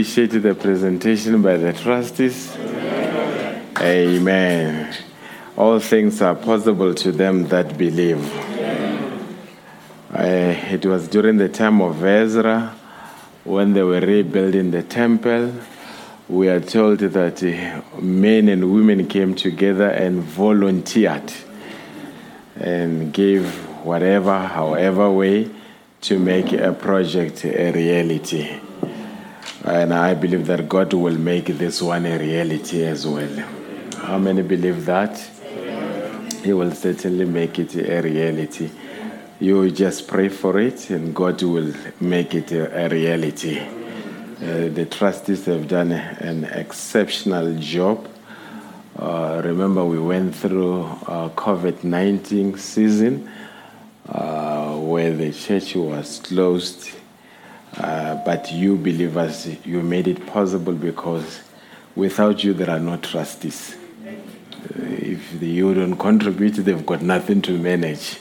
Many appreciated the presentation by the trustees? Amen. All things are possible to them that believe. Uh, it was during the time of Ezra when they were rebuilding the temple. We are told that men and women came together and volunteered and gave whatever, however way, to make a project a reality. And I believe that God will make this one a reality as well. How many believe that? He will certainly make it a reality. You just pray for it, and God will make it a, reality. Uh, the trustees have done an exceptional job. Uh, remember, we went through uh, COVID 19 season uh, where the church was closed. Uh, but you believers, you made it possible because without you, there are no trustees. Uh, if the, you don't contribute, they've got nothing to manage.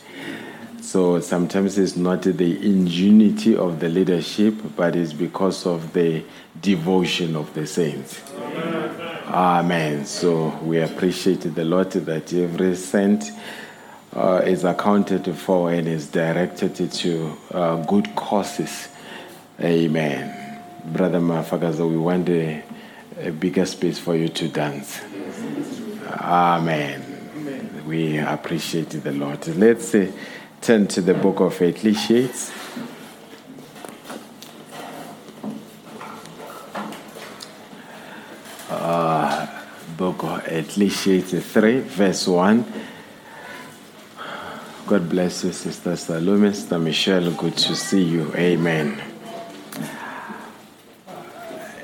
So sometimes it's not the ingenuity of the leadership, but it's because of the devotion of the saints. Amen. So we appreciate the Lord that every cent uh, is accounted for and is directed to uh, good causes. Amen. Brother Mafagaza, we want a, a bigger space for you to dance. Amen. We appreciate the Lord. Let's uh, turn to the book of Ecclesiastes. Uh, book of Ecclesiastes 3, verse 1. God bless you, Sister Salome, Sister Michelle. Good to see you. Amen.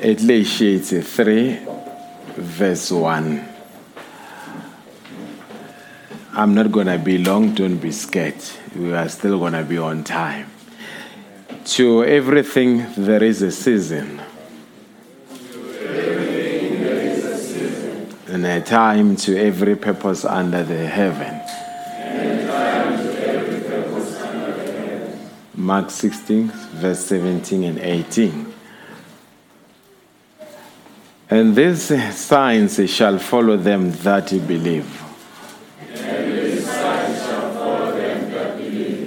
Ecclesiastes 3, verse 1. I'm not going to be long, don't be scared. We are still going to be on time. To everything, there is a season. And a time to every purpose under the heaven. Mark 16, verse 17 and 18. And these signs shall follow them that believe.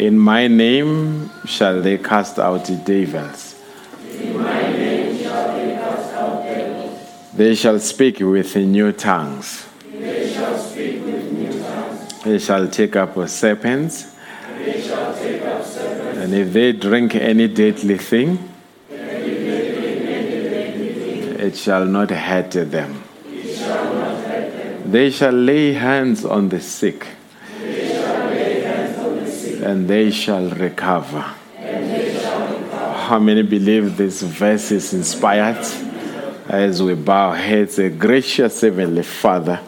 In my name shall they cast out devils. In my name shall they shall they shall speak with new tongues. They shall take up serpents. And if they drink any deadly thing, it shall not hurt them. They shall lay hands on the sick, and they shall recover. How many believe this verse is inspired? As we bow heads, a gracious Heavenly Father,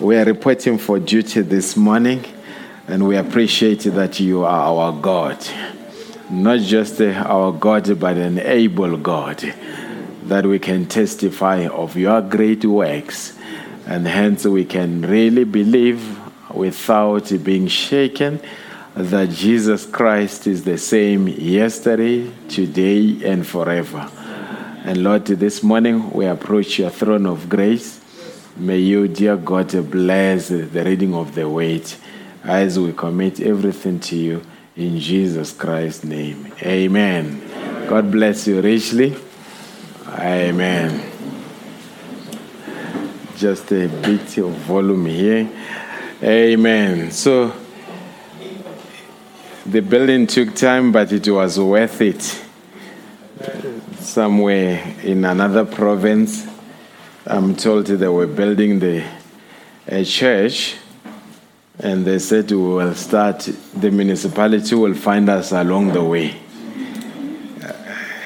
we are reporting for duty this morning, and we appreciate that you are our God. Not just our God, but an able God that we can testify of your great works, and hence we can really believe without being shaken that Jesus Christ is the same yesterday, today, and forever. And Lord, this morning we approach your throne of grace. May you, dear God, bless the reading of the word as we commit everything to you in Jesus Christ's name. Amen. God bless you richly. Amen. Just a bit of volume here. Amen. So the building took time, but it was worth it. Somewhere in another province, I'm told they were building the a church, and they said we will start. The municipality will find us along the way.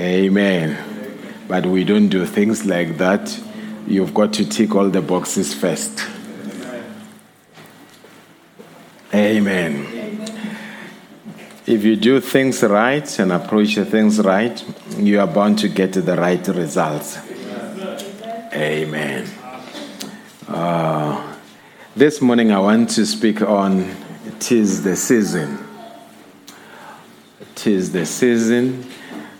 Amen. But we don't do things like that. You've got to tick all the boxes first. Amen. If you do things right and approach things right, you are bound to get the right results. Amen. Uh, this morning I want to speak on tis the season. Tis the season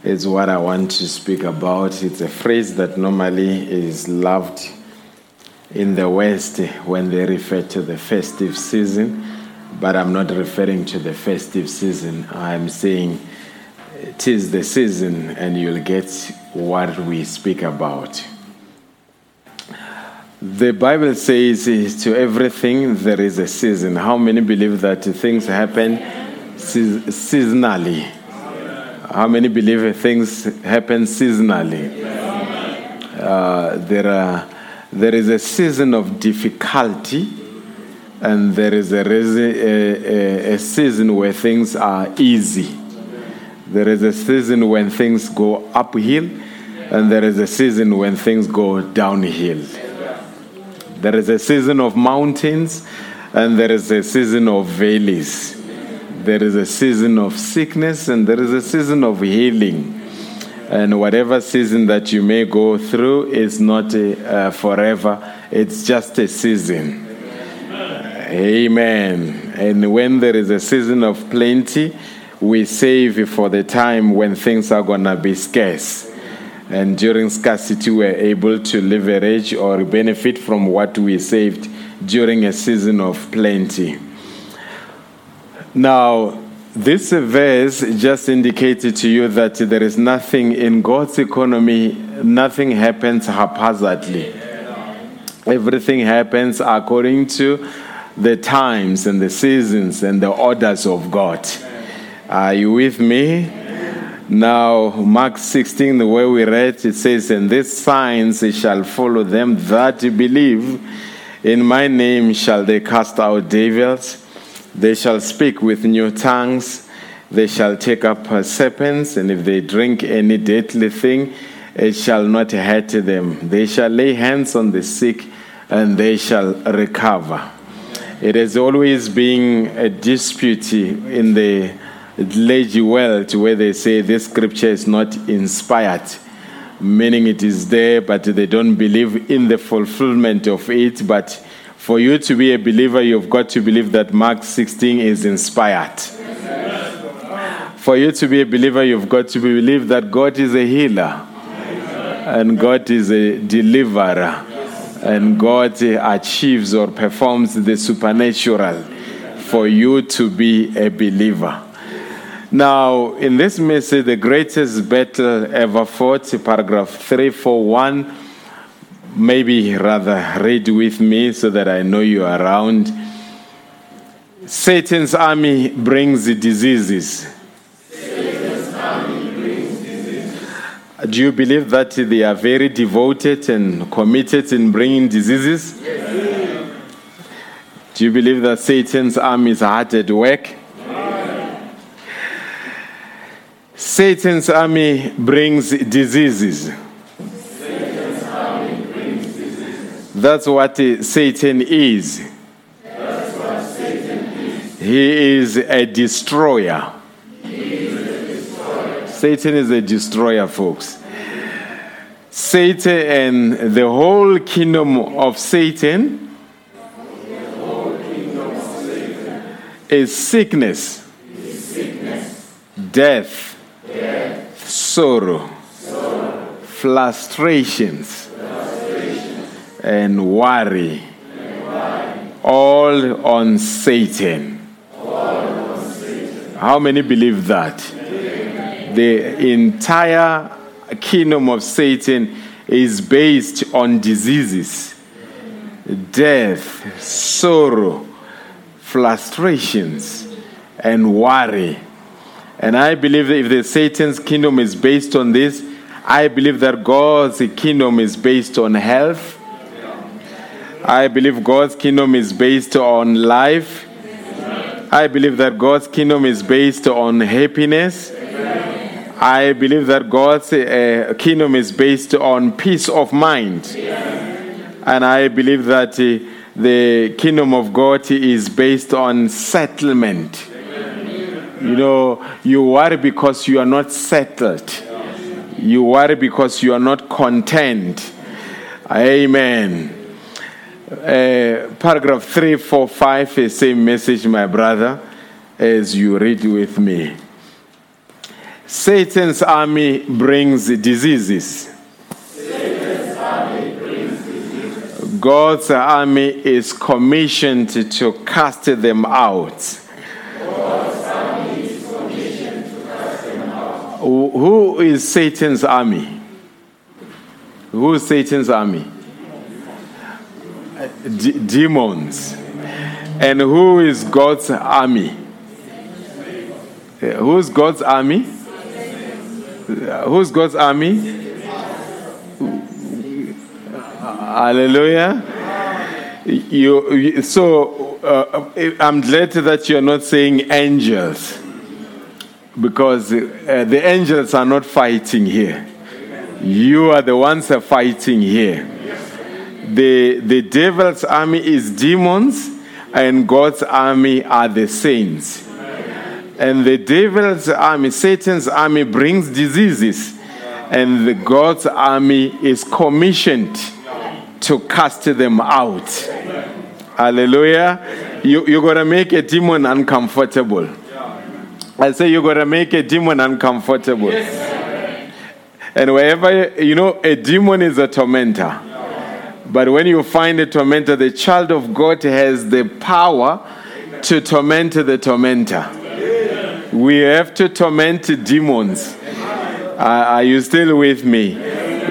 is what I want to speak about. It's a phrase that normally is loved in the West when they refer to the festive season, but I'm not referring to the festive season. I'm saying it is the season, and you'll get what we speak about. The Bible says to everything there is a season. How many believe that things happen seasonally? How many believe things happen seasonally? Uh, there, are, there is a season of difficulty, and there is a, a, a season where things are easy. There is a season when things go uphill, and there is a season when things go downhill. There is a season of mountains, and there is a season of valleys. There is a season of sickness, and there is a season of healing. And whatever season that you may go through is not a, uh, forever, it's just a season. Amen. And when there is a season of plenty, we save for the time when things are going to be scarce. And during scarcity, we're able to leverage or benefit from what we saved during a season of plenty. Now, this verse just indicated to you that there is nothing in God's economy, nothing happens haphazardly. Everything happens according to the times and the seasons and the orders of God. Are you with me? Now, Mark 16, the way we read, it says, And these signs shall follow them that believe. In my name shall they cast out devils. They shall speak with new tongues. They shall take up serpents. And if they drink any deadly thing, it shall not hurt them. They shall lay hands on the sick, and they shall recover. It has always been a dispute in the lazy world where they say this scripture is not inspired, meaning it is there, but they don't believe in the fulfillment of it. But for you to be a believer, you've got to believe that Mark 16 is inspired. For you to be a believer, you've got to believe that God is a healer. And God is a deliverer. And God achieves or performs the supernatural for you to be a believer. Now, in this message, the greatest battle ever fought, paragraph 341, maybe rather read with me so that I know you are around. Satan's army brings diseases. Do you believe that they are very devoted and committed in bringing diseases? Yes. Do you believe that Satan's army is hard at work? Yes. Satan's army brings diseases. That's what Satan is. He is a destroyer. Satan is a destroyer, folks. Satan and the whole kingdom of Satan is sickness, death, sorrow, frustrations, and worry. All on Satan. How many believe that? The entire kingdom of Satan is based on diseases, death, sorrow, frustrations, and worry. And I believe that if the Satan's kingdom is based on this, I believe that God's kingdom is based on health. I believe God's kingdom is based on life. I believe that God's kingdom is based on happiness. I believe that God's uh, kingdom is based on peace of mind. And I believe that uh, the kingdom of God is based on settlement. You know, you worry because you are not settled. You worry because you are not content. Amen. Uh, paragraph 3, 4, 5 is same message, my brother, as you read with me. Satan's army brings diseases. God's army is commissioned to cast them out. Who is Satan's army? Who is Satan's army? D- demons. And who is God's army? Uh, Who's God's army? Uh, Who's God's army? Hallelujah. You, you- so uh, I'm glad that you're not saying angels because uh, the angels are not fighting here. You are the ones that are fighting here. The, the devil's army is demons, and God's army are the saints. And the devil's army, Satan's army, brings diseases, and the God's army is commissioned to cast them out. Hallelujah. You, you're going to make a demon uncomfortable. I say you're going to make a demon uncomfortable. And wherever, you know, a demon is a tormentor. But when you find a tormentor, the child of God has the power to torment the tormentor. We have to torment demons. Are are you still with me?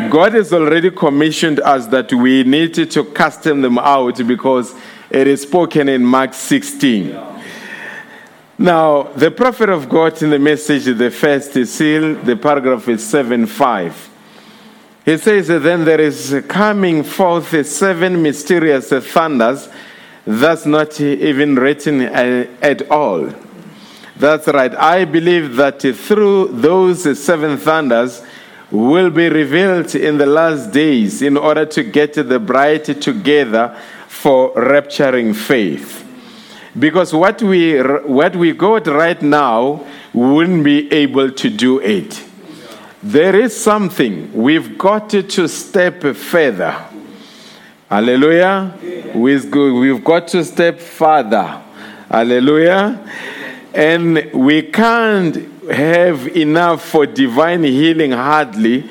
God has already commissioned us that we need to cast them out because it is spoken in Mark 16. Now, the prophet of God in the message, the first seal, the paragraph is 7 5. He says, Then there is coming forth seven mysterious thunders, that's not even written uh, at all. That's right. I believe that through those seven thunders will be revealed in the last days in order to get the bride together for rapturing faith. Because what we, what we got right now wouldn't be able to do it. There is something we've got to step further. Hallelujah. We've got to step further. Hallelujah. And we can't have enough for divine healing hardly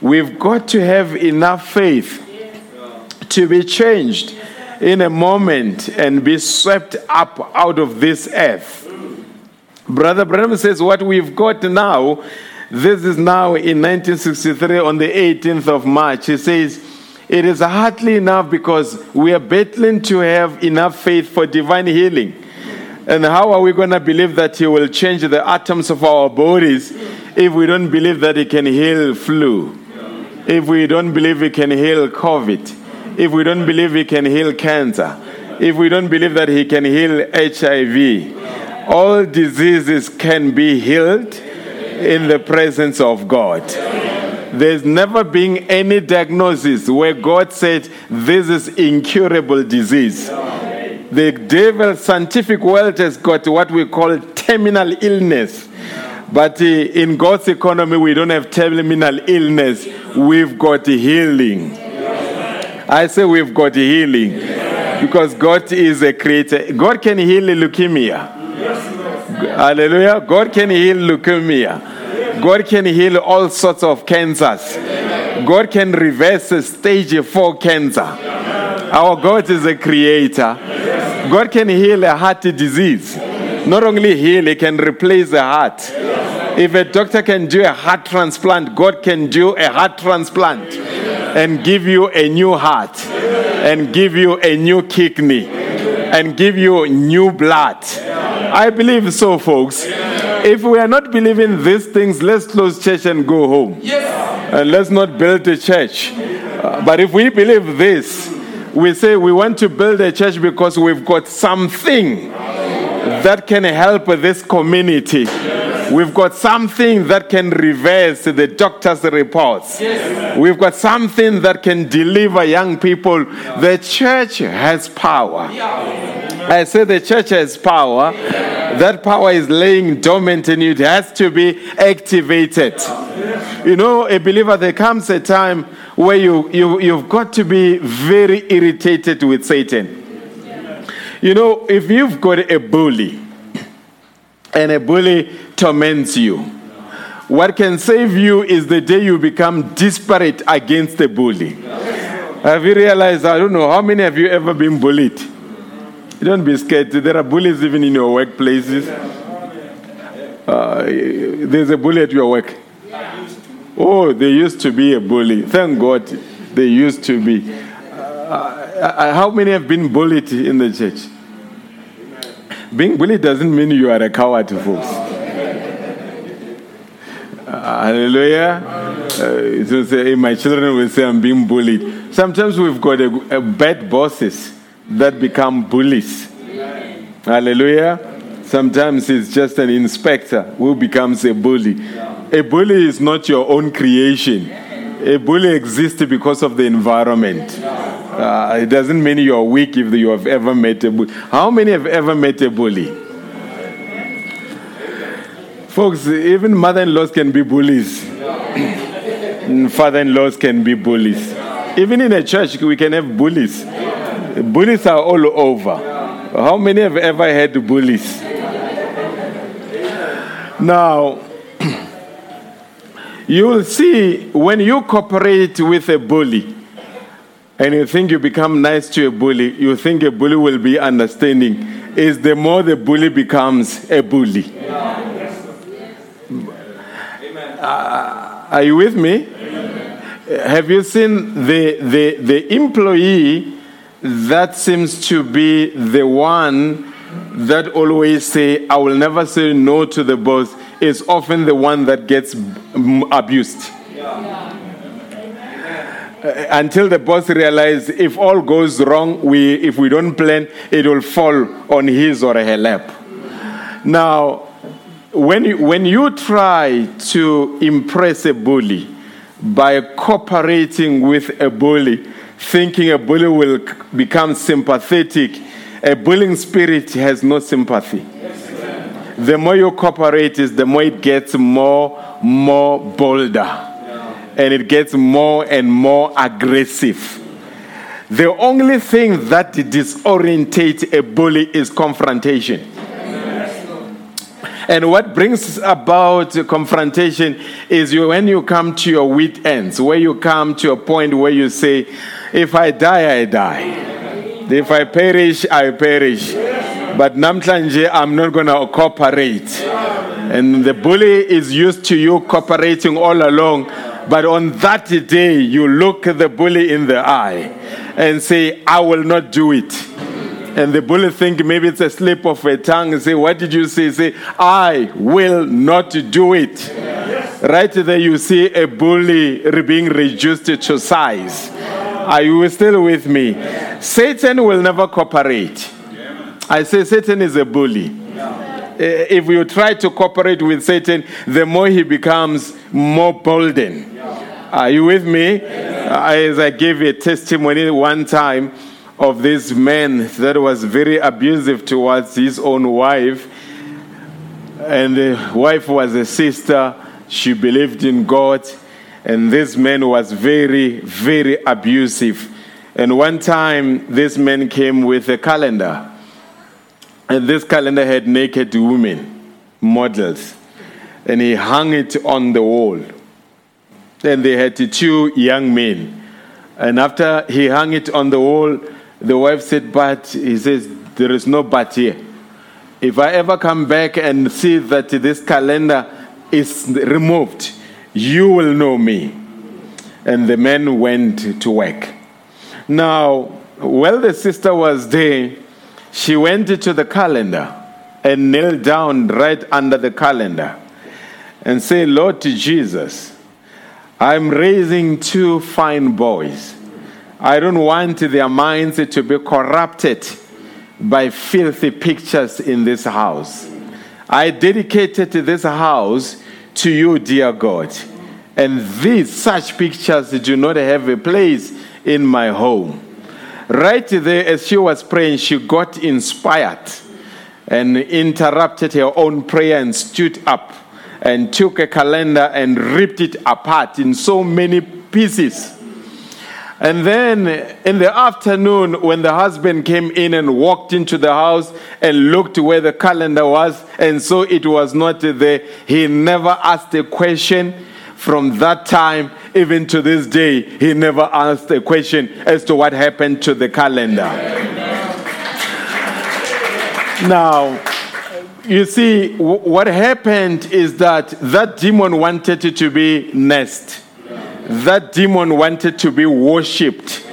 We've got to have enough faith to be changed in a moment and be swept up out of this earth. Brother Branham says, What we've got now, this is now in 1963 on the 18th of March. He says, It is hardly enough because we are battling to have enough faith for divine healing. And how are we going to believe that He will change the atoms of our bodies if we don't believe that He can heal flu? If we don't believe He can heal COVID? If we don't believe He can heal cancer? If we don't believe that He can heal HIV? All diseases can be healed in the presence of God. There's never been any diagnosis where God said, This is incurable disease. The devil scientific world has got what we call terminal illness. But uh, in God's economy, we don't have terminal illness. We've got healing. I say we've got healing because God is a creator. God can heal leukemia. Hallelujah. God can heal leukemia. God can heal all sorts of cancers. God can reverse stage 4 cancer. Our God is a creator. God can heal a heart disease. Not only heal, He can replace the heart. If a doctor can do a heart transplant, God can do a heart transplant and give you a new heart and give you a new kidney and give you new blood. I believe so, folks. If we are not believing these things, let's close church and go home. And let's not build a church. Uh, but if we believe this, we say we want to build a church because we've got something that can help this community. We've got something that can reverse the doctor's reports. We've got something that can deliver young people. The church has power. I say the church has power. That power is laying dormant you. It has to be activated. You know, a believer, there comes a time where you, you, you've got to be very irritated with Satan. You know, if you've got a bully and a bully torments you, what can save you is the day you become desperate against the bully. Have you realized? I don't know, how many of you ever been bullied? Don't be scared. There are bullies even in your workplaces. Uh, there's a bully at your work. Oh, there used to be a bully. Thank God there used to be. Uh, uh, how many have been bullied in the church? Being bullied doesn't mean you are a coward, folks. Uh, hallelujah. Uh, say, my children will say, I'm being bullied. Sometimes we've got a, a bad bosses that become bullies. Hallelujah. Sometimes it's just an inspector who becomes a bully. A bully is not your own creation. A bully exists because of the environment. Uh, it doesn't mean you're weak if you have ever met a bully. How many have ever met a bully? Folks, even mother in laws can be bullies, father in laws can be bullies. Even in a church, we can have bullies. Bullies are all over. How many have ever had bullies? Now, you will see when you cooperate with a bully and you think you become nice to a bully, you think a bully will be understanding, is the more the bully becomes a bully. Uh, are you with me? Have you seen the, the, the employee that seems to be the one that always say, I will never say no to the boss, is often the one that gets abused. Uh, Uh, until the boss realizes if all goes wrong, we, if we don't plan, it will fall on his or her lap. Now, when you, when you try to impress a bully by cooperating with a bully, thinking a bully will become sympathetic, a bullying spirit has no sympathy. The more you cooperate, is the more it gets more, more bolder, and it gets more and more aggressive. The only thing that disorientates a bully is confrontation. And what brings about confrontation is you, when you come to your wit ends, where you come to a point where you say, if I die, I die. If I perish, I perish. But namhlanje, I'm not going to cooperate. And the bully is used to you cooperating all along. But on that day, you look the bully in the eye and say, I will not do it. And the bully think maybe it's a slip of a tongue say, What did you say? Say, I will not do it. Right there, you see a bully being reduced to size. Are you still with me? Satan will never cooperate. I say Satan is a bully. Eh, If you try to cooperate with Satan, the more he becomes more bolden. Are you with me? As I gave a testimony one time of this man that was very abusive towards his own wife, and the wife was a sister, she believed in God, and this man was very, very abusive. And one time, this man came with a calendar, and this calendar had naked women, models, and he hung it on the wall. Then they had two young men. And after he hung it on the wall, the wife said, But he says, There is no but here. If I ever come back and see that this calendar is removed, you will know me. And the men went to work. Now, while the sister was there, she went to the calendar and knelt down right under the calendar and said, Lord Jesus, I'm raising two fine boys. I don't want their minds to be corrupted by filthy pictures in this house. I dedicated this house to you, dear God. And these such pictures do not have a place in my home. Right there, as she was praying, she got inspired and interrupted her own prayer and stood up and took a calendar and ripped it apart in so many pieces. And then in the afternoon, when the husband came in and walked into the house and looked where the calendar was, and so it was not there, he never asked a question. From that time, even to this day, he never asked a question as to what happened to the calendar. Now, you see, wh- what happened is that that demon wanted to be nest. That demon wanted to be worshipped.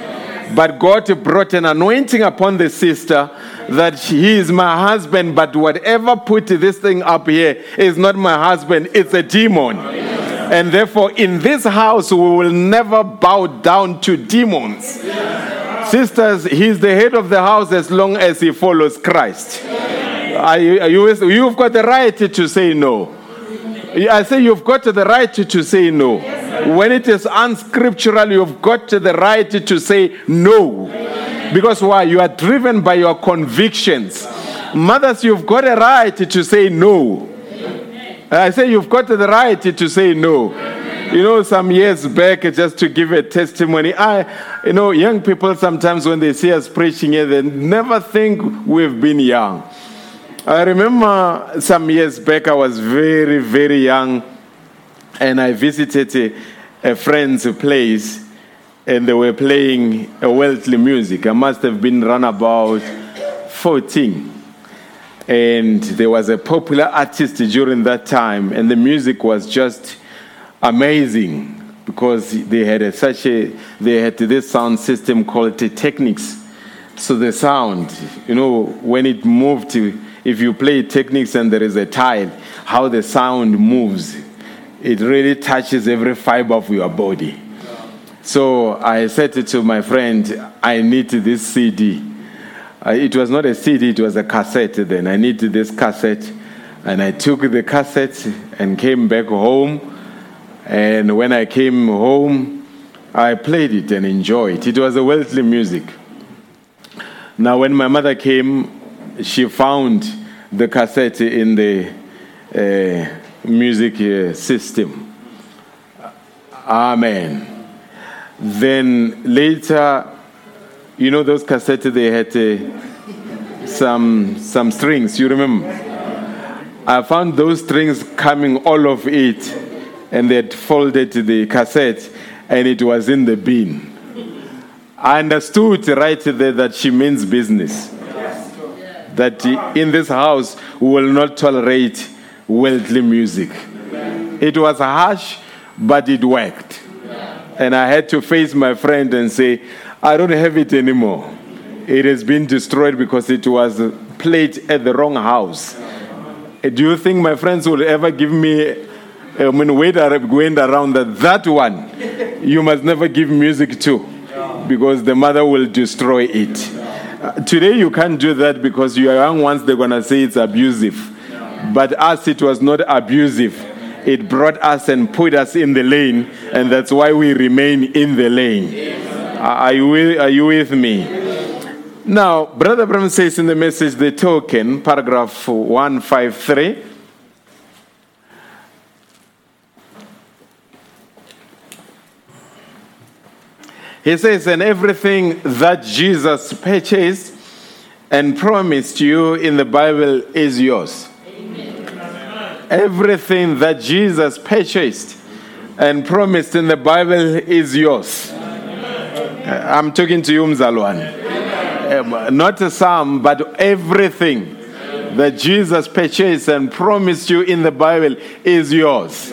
But God brought an anointing upon the sister that he is my husband, but whatever put this thing up here is not my husband, it's a demon. And therefore, in this house, we will never bow down to demons. Sisters, he's the head of the house as long as he follows Christ. Are you, are you, you've got the right to say no. I say you've got the right to say no. When it is unscriptural, you've got the right to say no. Because why? You are driven by your convictions. Mothers, you've got a right to say no. Uh, I say you've got the right to say no. You know, some years back, just to give a testimony, I, you know, young people sometimes when they see us preaching here, they never think we've been young. I remember some years back, I was very, very young, and I visited a, a friend's place, and they were playing a worldly music. I must have been run about 14. And there was a popular artist during that time, and the music was just amazing because they had a, such a they had this sound system called the Technics. So the sound, you know, when it moved, if you play Technics and there is a tile, how the sound moves, it really touches every fiber of your body. So I said to my friend, I need this CD. It was not a CD, it was a cassette then. I needed this cassette. And I took the cassette and came back home. And when I came home, I played it and enjoyed it. It was a worldly music. Now, when my mother came, she found the cassette in the uh, music uh, system. Amen. Then later, you know those cassettes they had uh, some some strings. You remember? I found those strings coming, all of it, and they had folded the cassette, and it was in the bin. I understood right there that she means business. That in this house we will not tolerate worldly music. It was harsh, but it worked. And I had to face my friend and say, I don't have it anymore. It has been destroyed because it was played at the wrong house. Uh, do you think my friends will ever give me uh, I mean, wait uh, going around that that one you must never give music to because the mother will destroy it. Uh, today you can't do that because your young ones they're gonna say it's abusive, but us it was not abusive. It brought us and put us in the lane, and that's why we remain in the lane. Are you with, are you with me? Now, Brother Branham says in the message, the token, paragraph 153. He says, and everything that Jesus purchased and promised you in the Bible is yours. Everything that Jesus purchased and promised in the Bible is yours. I'm talking to you, Mzalwan. Um, not some, but everything that Jesus purchased and promised you in the Bible is yours.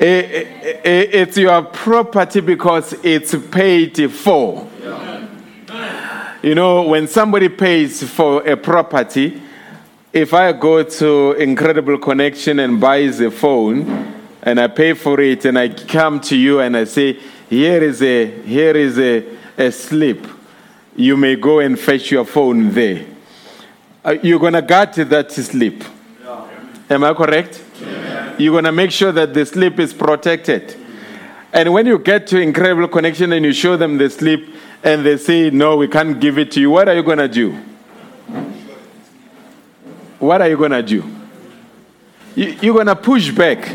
It's your property because it's paid for. You know, when somebody pays for a property, if I go to Incredible Connection and buys a phone and I pay for it and I come to you and I say, here is a here is a, a slip. You may go and fetch your phone there. Uh, you're gonna guard that slip. Am I correct? You're gonna make sure that the slip is protected. And when you get to Incredible Connection and you show them the slip and they say, No, we can't give it to you, what are you gonna do? What are you gonna do? You're gonna push back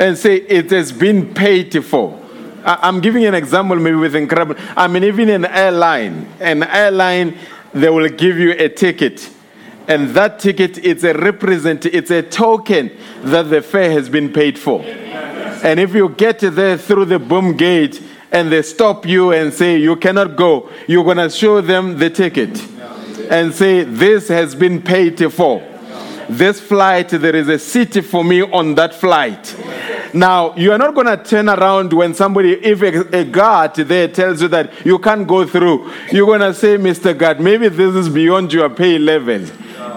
and say, It has been paid for. I'm giving an example maybe with incredible. I mean, even an airline, an airline, they will give you a ticket. And that ticket, it's a represent, it's a token that the fare has been paid for. And if you get there through the boom gate and they stop you and say you cannot go, you're gonna show them the ticket and say this has been paid for. This flight, there is a seat for me on that flight. Now, you are not going to turn around when somebody, if a, a guard there tells you that you can't go through, you're going to say, Mr. Guard, maybe this is beyond your pay level.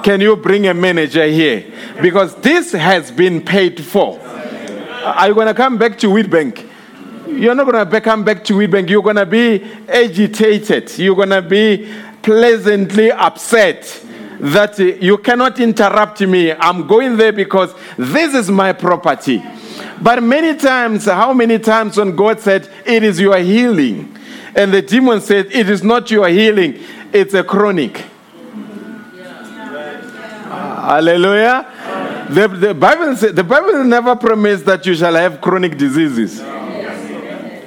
Can you bring a manager here? Because this has been paid for. Are you going to come back to Wheatbank? You're not going to come back to Wheatbank. You're going to be agitated. You're going to be pleasantly upset that you cannot interrupt me. I'm going there because this is my property. But many times, how many times when God said, It is your healing? And the demon said, It is not your healing, it's a chronic. Hallelujah. The, the, Bible the Bible never promised that you shall have chronic diseases.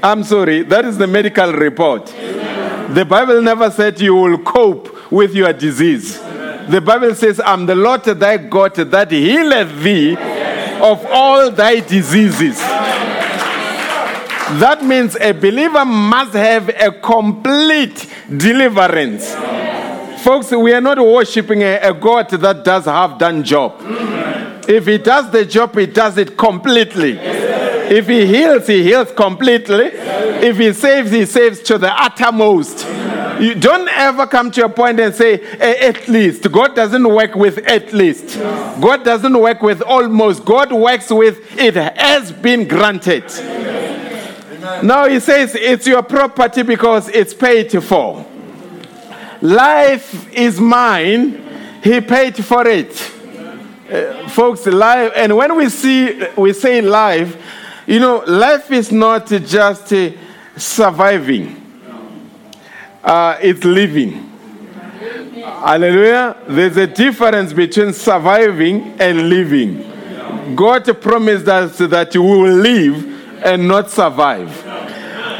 I'm sorry, that is the medical report. The Bible never said you will cope with your disease. The Bible says, I'm the Lord thy God that healeth thee of all thy diseases. That means a believer must have a complete deliverance. Folks, we are not worshiping a, a God that does half done job. If he does the job, he does it completely. If he heals, he heals completely. If he saves, he saves to the uttermost. You don't ever come to a point and say, eh, at least. God doesn't work with at least. God doesn't work with almost. God works with it has been granted. Now he says it's your property because it's paid for. Life is mine. He paid for it. Uh, folks, life, and when we see, we say life, you know, life is not just uh, surviving uh, it's living. Hallelujah. There's a difference between surviving and living. God promised us that we will live and not survive.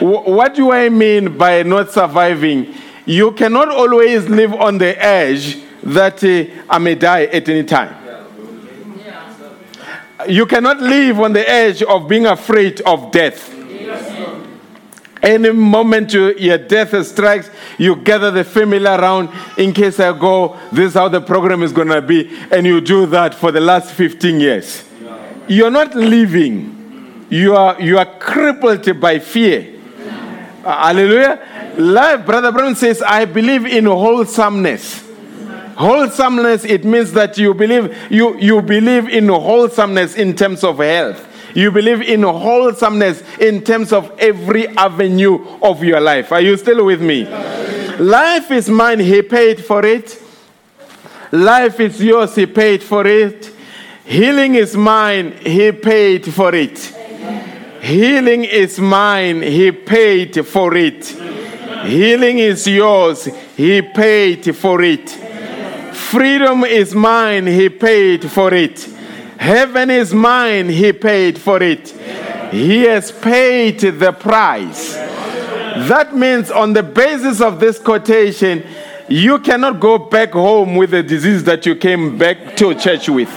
What do I mean by not surviving? You cannot always live on the edge that uh, I may die at any time. You cannot live on the edge of being afraid of death. Any moment you, your death strikes, you gather the family around in case I go, this is how the program is going to be. And you do that for the last 15 years. You're not living, you are, you are crippled by fear. Uh, hallelujah. Life, Brother Brown says, I believe in wholesomeness. Wholesomeness, it means that you believe you, you believe in wholesomeness in terms of health. You believe in wholesomeness in terms of every avenue of your life. Are you still with me? Life is mine, he paid for it. Life is yours, he paid for it. Healing is mine, he paid for it. Healing is mine, he paid for it. Healing is yours, he paid for it. Freedom is mine, he paid for it. Heaven is mine, he paid for it. He has paid the price. That means, on the basis of this quotation, you cannot go back home with the disease that you came back to church with.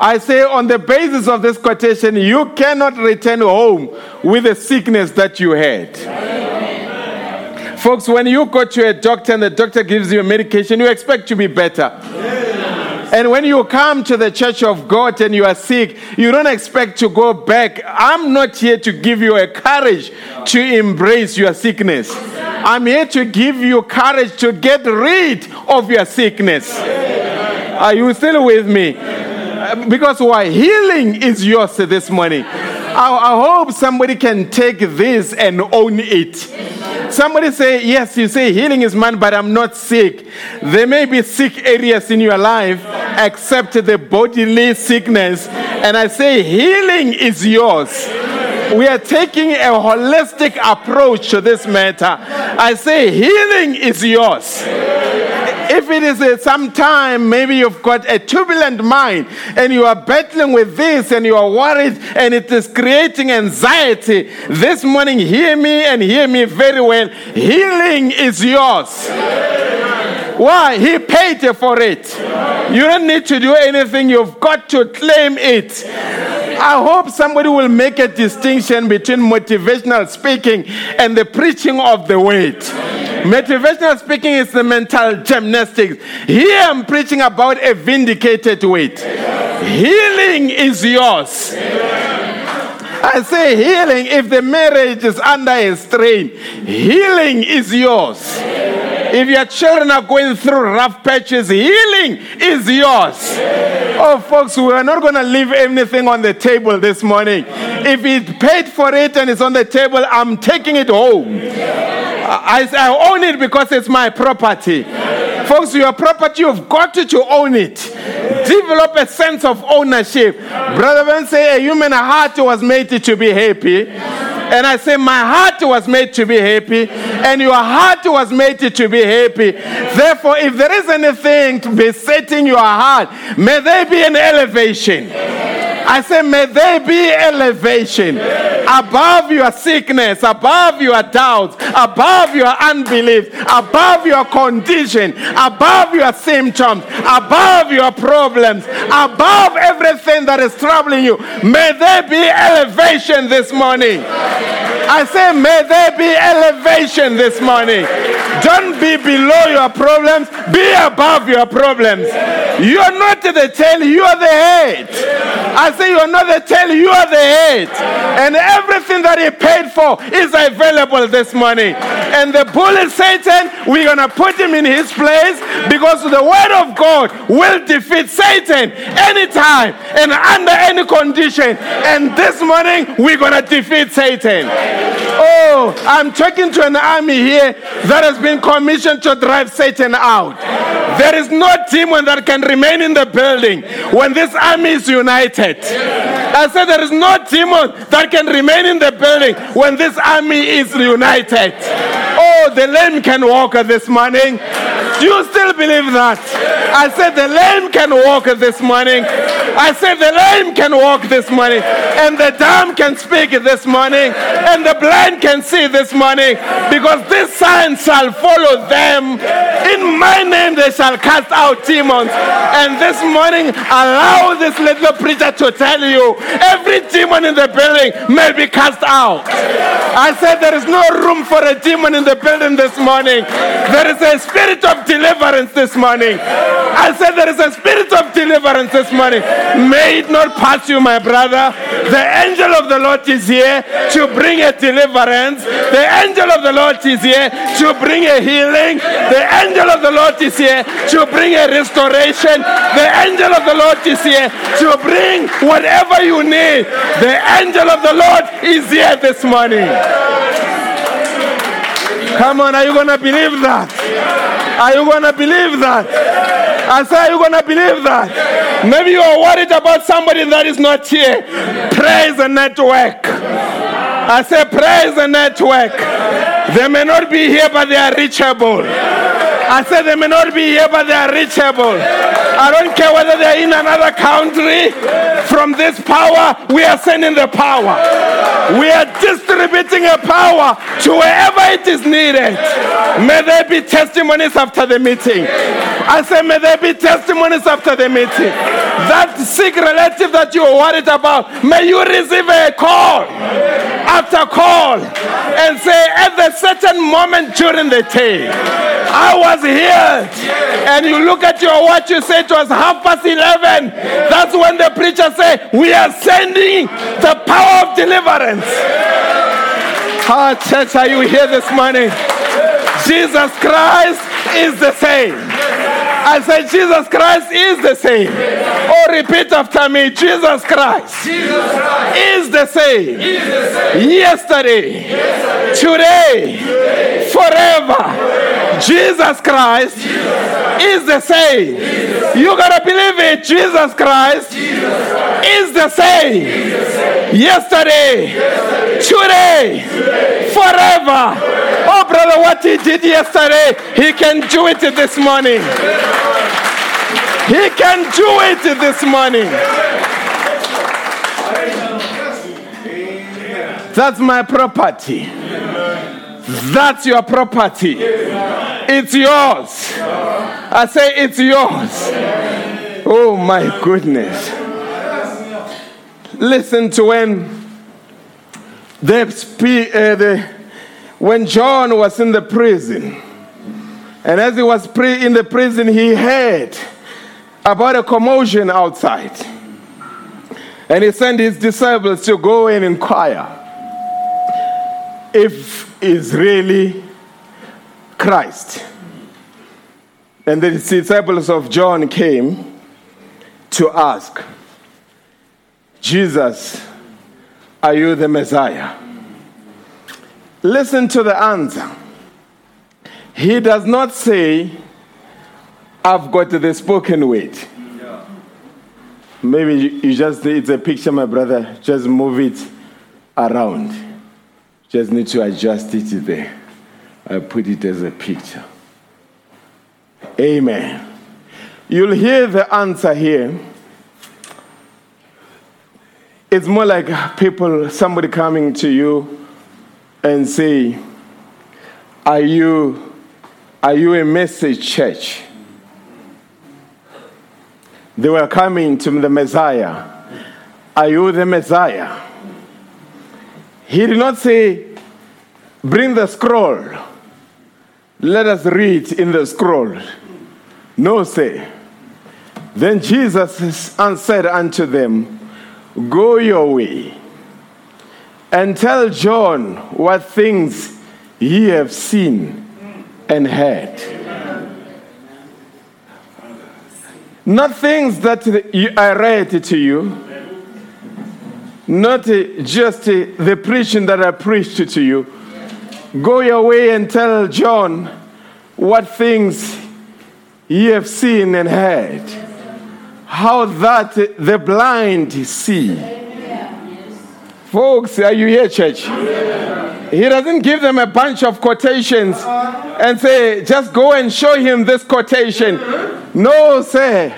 I say, on the basis of this quotation, you cannot return home with the sickness that you had. Folks, when you go to a doctor and the doctor gives you a medication, you expect to be better. And when you come to the church of God and you are sick, you don't expect to go back. I'm not here to give you a courage to embrace your sickness. I'm here to give you courage to get rid of your sickness. Are you still with me? Because why? Healing is yours this morning. I, I hope somebody can take this and own it. Somebody say, Yes, you say healing is mine, but I'm not sick. There may be sick areas in your life, except the bodily sickness. And I say, Healing is yours. We are taking a holistic approach to this matter. I say, Healing is yours if it is some time, maybe you've got a turbulent mind and you are battling with this and you are worried and it is creating anxiety, this morning, hear me and hear me very well. Healing is yours. Why? He paid for it. You don't need to do anything, you've got to claim it. I hope somebody will make a distinction between motivational speaking and the preaching of the word. Motivational speaking is the mental gymnastics. Here I'm preaching about a vindicated weight. Healing is yours. I say healing if the marriage is under a strain. Healing is yours. If your children are going through rough patches, healing is yours. Oh, folks, we are not going to leave anything on the table this morning. If it paid for it and it's on the table, I'm taking it home. I, I own it because it's my property. Folks, your property, you've got to, own it. Develop a sense of ownership. Brother Ben say a human heart was made to be happy. And I say, My heart was made to be happy, and your heart was made to be happy. Therefore, if there is anything to be setting your heart, may there be an elevation. I say, may there be elevation above your sickness, above your doubts, above your unbelief, above your condition, above your symptoms, above your problems, above everything that is troubling you. May there be elevation this morning. I say, may there be elevation this morning. Don't be below your problems, be above your problems. You are not the tail, you are the head. I say, you are not the tail, you are the head. And everything that He paid for is available this morning. And the bully Satan, we're going to put him in his place because the Word of God will defeat Satan anytime and under any condition. And this morning, we're going to defeat Satan. Oh, I'm talking to an army here that has been commissioned to drive Satan out. There is no demon that can remain in the building when this army is united. I said there is no demon that can remain in the building when this army is united. Oh, the lame can walk this morning. Do you still believe that? I said the lame can walk this morning. I said the lame can walk this morning, and the dumb can speak this morning, and the blind can see this morning, because this sign shall follow them. In my name they shall cast out demons. And this morning, allow this little preacher to tell you every demon in the building may be cast out. I said there is no room for a demon in the building this morning. There is a spirit of deliverance this morning. I said there is a spirit of deliverance this morning. May it not pass you, my brother. The angel of the Lord is here to bring a deliverance. The angel of the Lord is here to bring a healing. The angel of the Lord is here to bring a restoration. The angel of the Lord is here to bring whatever you need. The angel of the Lord is here this morning. Come on, are you going to believe that? Are you going to believe that? I say, are you going to believe that? Maybe you are worried about somebody that is not here. Praise the network. I say, praise the network. They may not be here, but they are reachable. I said they may not be here, but they are reachable. I don't care whether they're in another country. From this power, we are sending the power. We are distributing a power to wherever it is needed. May there be testimonies after the meeting. I say, may there be testimonies after the meeting. That sick relative that you are worried about, may you receive a call after call and say, at the certain moment during the day, I was healed. And you look at your watch, you say it was half past 11. That's when the preacher say, we are sending the power of deliverance. Ah, church, are you here this morning? Jesus Christ is the same. I said, Jesus Christ is the same. Oh, repeat after me Jesus Christ, jesus is the same. Yesterday, today, forever. Jesus Christ is the same. You gotta believe it. Jesus Christ is the same. Yesterday, today, forever. Oh, brother, what he did yesterday, he can do it this morning. He can do it this morning. That's my property. That's your property. It's yours. I say it's yours. Oh my goodness. Listen to when they spe- uh, the, when John was in the prison, and as he was pre- in the prison, he heard about a commotion outside. And he sent his disciples to go and inquire if is really Christ. And the disciples of John came to ask, Jesus, are you the Messiah? Listen to the answer. He does not say, I've got the spoken word. Maybe you just, it's a picture, my brother. Just move it around. Just need to adjust it there. I put it as a picture. Amen. You'll hear the answer here. It's more like people, somebody coming to you and say, Are you, are you a message church? They were coming to the Messiah. Are you the Messiah? He did not say, Bring the scroll. Let us read in the scroll. No, say. Then Jesus answered unto them, Go your way and tell John what things ye have seen and heard. Not things that I read to you, not uh, just uh, the preaching that I preached to you. Go your way and tell John what things ye have seen and heard. How that the blind see. Folks, are you here, church? He doesn't give them a bunch of quotations and say, just go and show him this quotation. No, sir.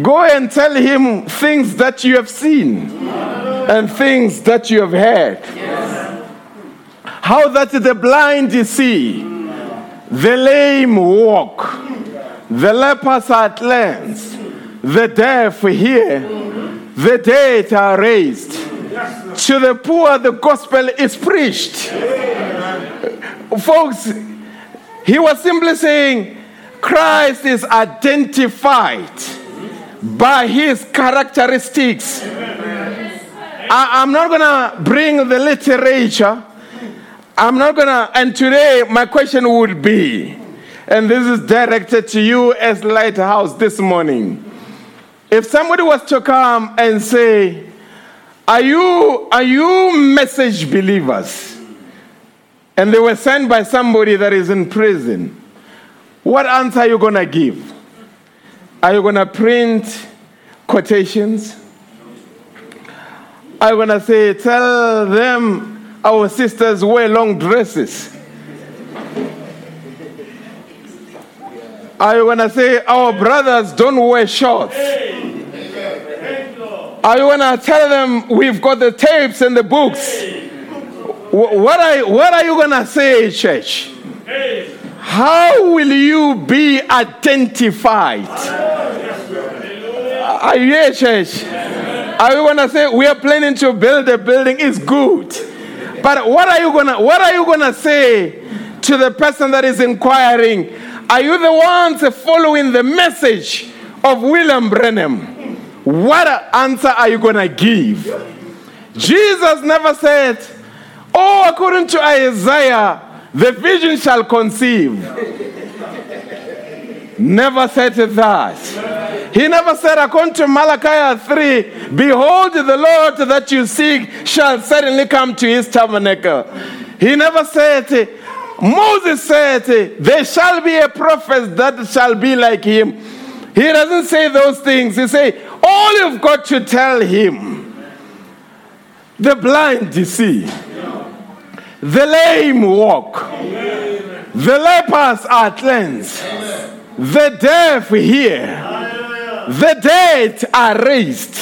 Go and tell him things that you have seen and things that you have heard. How that the blind see, the lame walk, the lepers are cleansed, the deaf hear, the dead are raised. To the poor, the gospel is preached. Folks, he was simply saying Christ is identified by his characteristics. I, am not going to bring the literature. I'm not going to, and today my question would be, and this is directed to you as Lighthouse this morning. If somebody was to come and say, Are you, are you message believers? And they were sent by somebody that is in prison, what answer are you going to give? Are you going to print quotations? Are you going to say, Tell them our sisters wear long dresses? Are you going to say our brothers don't wear shorts? Are you going to tell them we've got the tapes and the books? What are, what are you going to say, church? How will you be identified? Are you here, church? Are you gonna say we are planning to build a building? It's good. But what are you gonna what are you gonna say to the person that is inquiring? Are you the ones following the message of William Branham? What answer are you going to give? Jesus never said, Oh, according to Isaiah, the vision shall conceive. never said that. He never said, according to Malachi 3, Behold, the Lord that you seek shall certainly come to his tabernacle. He never said, Moses said, There shall be a prophet that shall be like him. He doesn't say those things. He say, all you've got to tell him the blind see, the lame walk, the lepers are cleansed, the deaf hear, the dead are raised,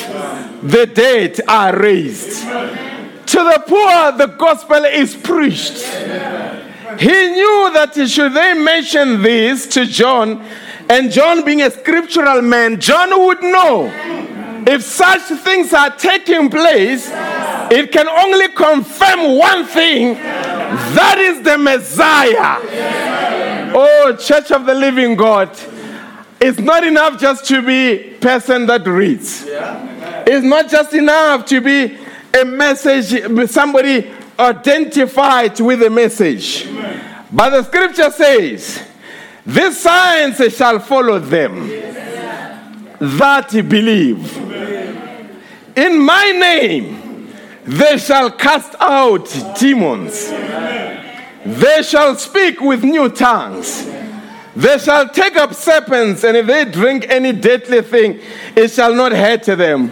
the dead are raised. To the poor, the gospel is preached. He knew that should they mention this to John, and John, being a scriptural man, John would know if such things are taking place, it can only confirm one thing that is the Messiah. Oh, Church of the Living God. It's not enough just to be person that reads. It's not just enough to be a message, somebody identified with a message. But the scripture says, these signs shall follow them that believe. In my name they shall cast out demons. They shall speak with new tongues. They shall take up serpents, and if they drink any deadly thing, it shall not hurt them.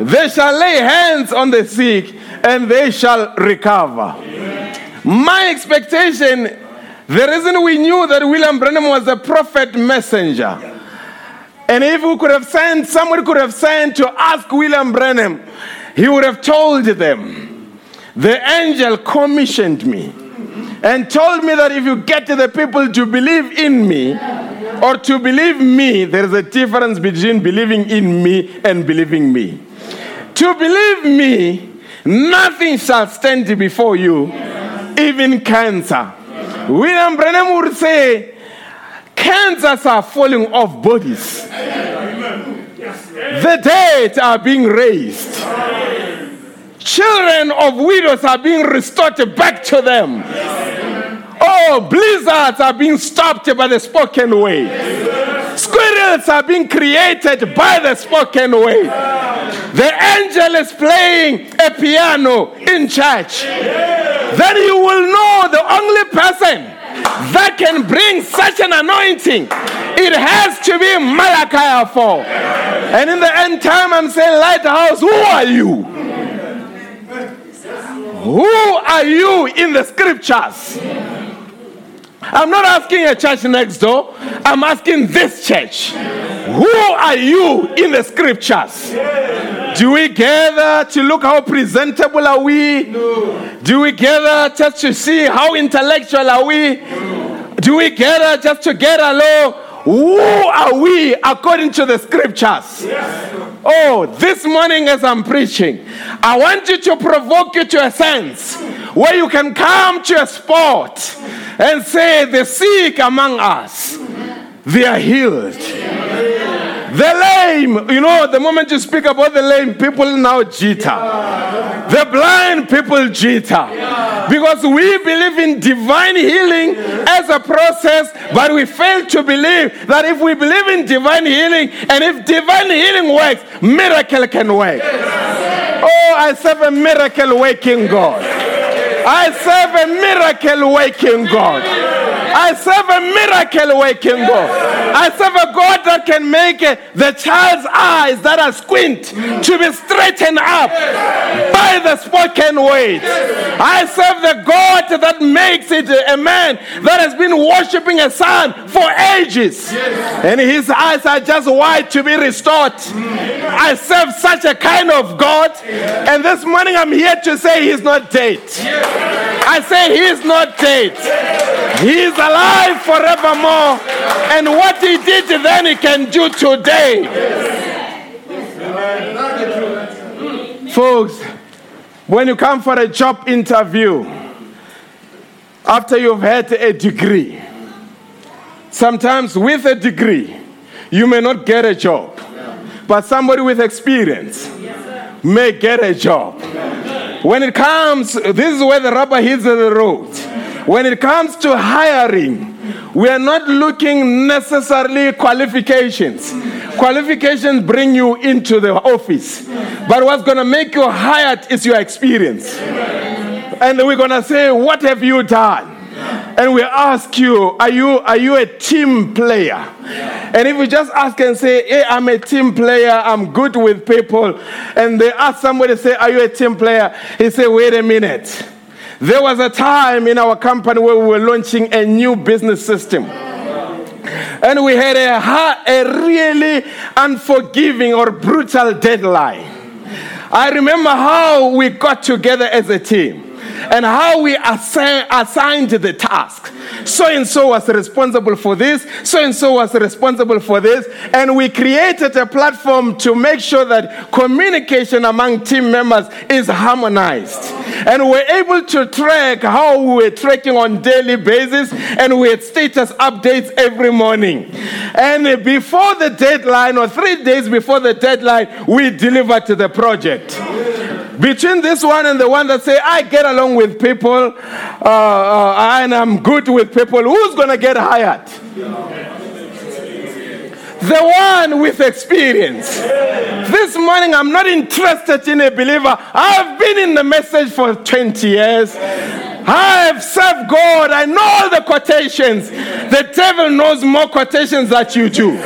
They shall lay hands on the sick, and they shall recover. My expectation the reason we knew that William Branham was a prophet messenger, and if we could have sent, somebody could have sent to ask William Branham, he would have told them, The angel commissioned me and told me that if you get the people to believe in me or to believe me, there is a difference between believing in me and believing me. To believe me, nothing shall stand before you, even cancer. William Branham would say, cancers are falling off bodies. The dead are being raised. Children of widows are being restored back to them. Oh, blizzards are being stopped by the spoken way. Squirrels are being created by the spoken way. The angel is playing a piano in church then you will know only person that can bring such an anointing. It has to be Malachi 4. And in the end time, I'm saying, Lighthouse, who are you? Who are you in the scriptures? I'm not asking a church next door. I'm asking this church. Who are you in the scriptures? Do we gather to look how presentable are we? No. Do we gather just to see how intellectual are we? No. Do we gather just to get along? Who are we according to the scriptures? Yes. Oh, this morning as I'm preaching, I want you to provoke you to a sense where you can come to a spot and say, The sick among us, they are healed. The lame, you know, the moment you speak about the lame, people now jitter. The blind people jitter. Because we believe in divine healing as a process, but we fail to believe that if we believe in divine healing and if divine healing works, miracle can work. Oh, I serve a miracle waking God. I serve a miracle waking God. I serve a miracle working God. I serve a God that can make uh, the child's eyes that are squint to be straightened up by the spoken word. I serve the God that makes it a man that has been worshiping a sun for ages. And his eyes are just wide to be restored. I serve such a kind of God. And this morning I'm here to say he's not dead. I say he's not dead. He is alive forevermore. And what he did then, he can do today. Folks, when you come for a job interview, after you've had a degree, sometimes with a degree, you may not get a job. But somebody with experience may get a job. When it comes, this is where the rubber hits the road. When it comes to hiring, we are not looking necessarily qualifications. Qualifications bring you into the office. But what's going to make you hired is your experience. And we're going to say, What have you done? And we ask you, are you are you a team player? And if we just ask and say, hey, I'm a team player, I'm good with people, and they ask somebody, say, Are you a team player? He say, wait a minute. There was a time in our company where we were launching a new business system. And we had a, a really unforgiving or brutal deadline. I remember how we got together as a team and how we assign, assigned the task. So and so was responsible for this, so and so was responsible for this, and we created a platform to make sure that communication among team members is harmonized. And we're able to track how we were tracking on daily basis, and we had status updates every morning. And before the deadline, or three days before the deadline, we delivered to the project between this one and the one that say i get along with people uh, uh, and i'm good with people who's going to get hired the one with experience this morning i'm not interested in a believer i've been in the message for 20 years I've served God. I know all the quotations. The devil knows more quotations than you do.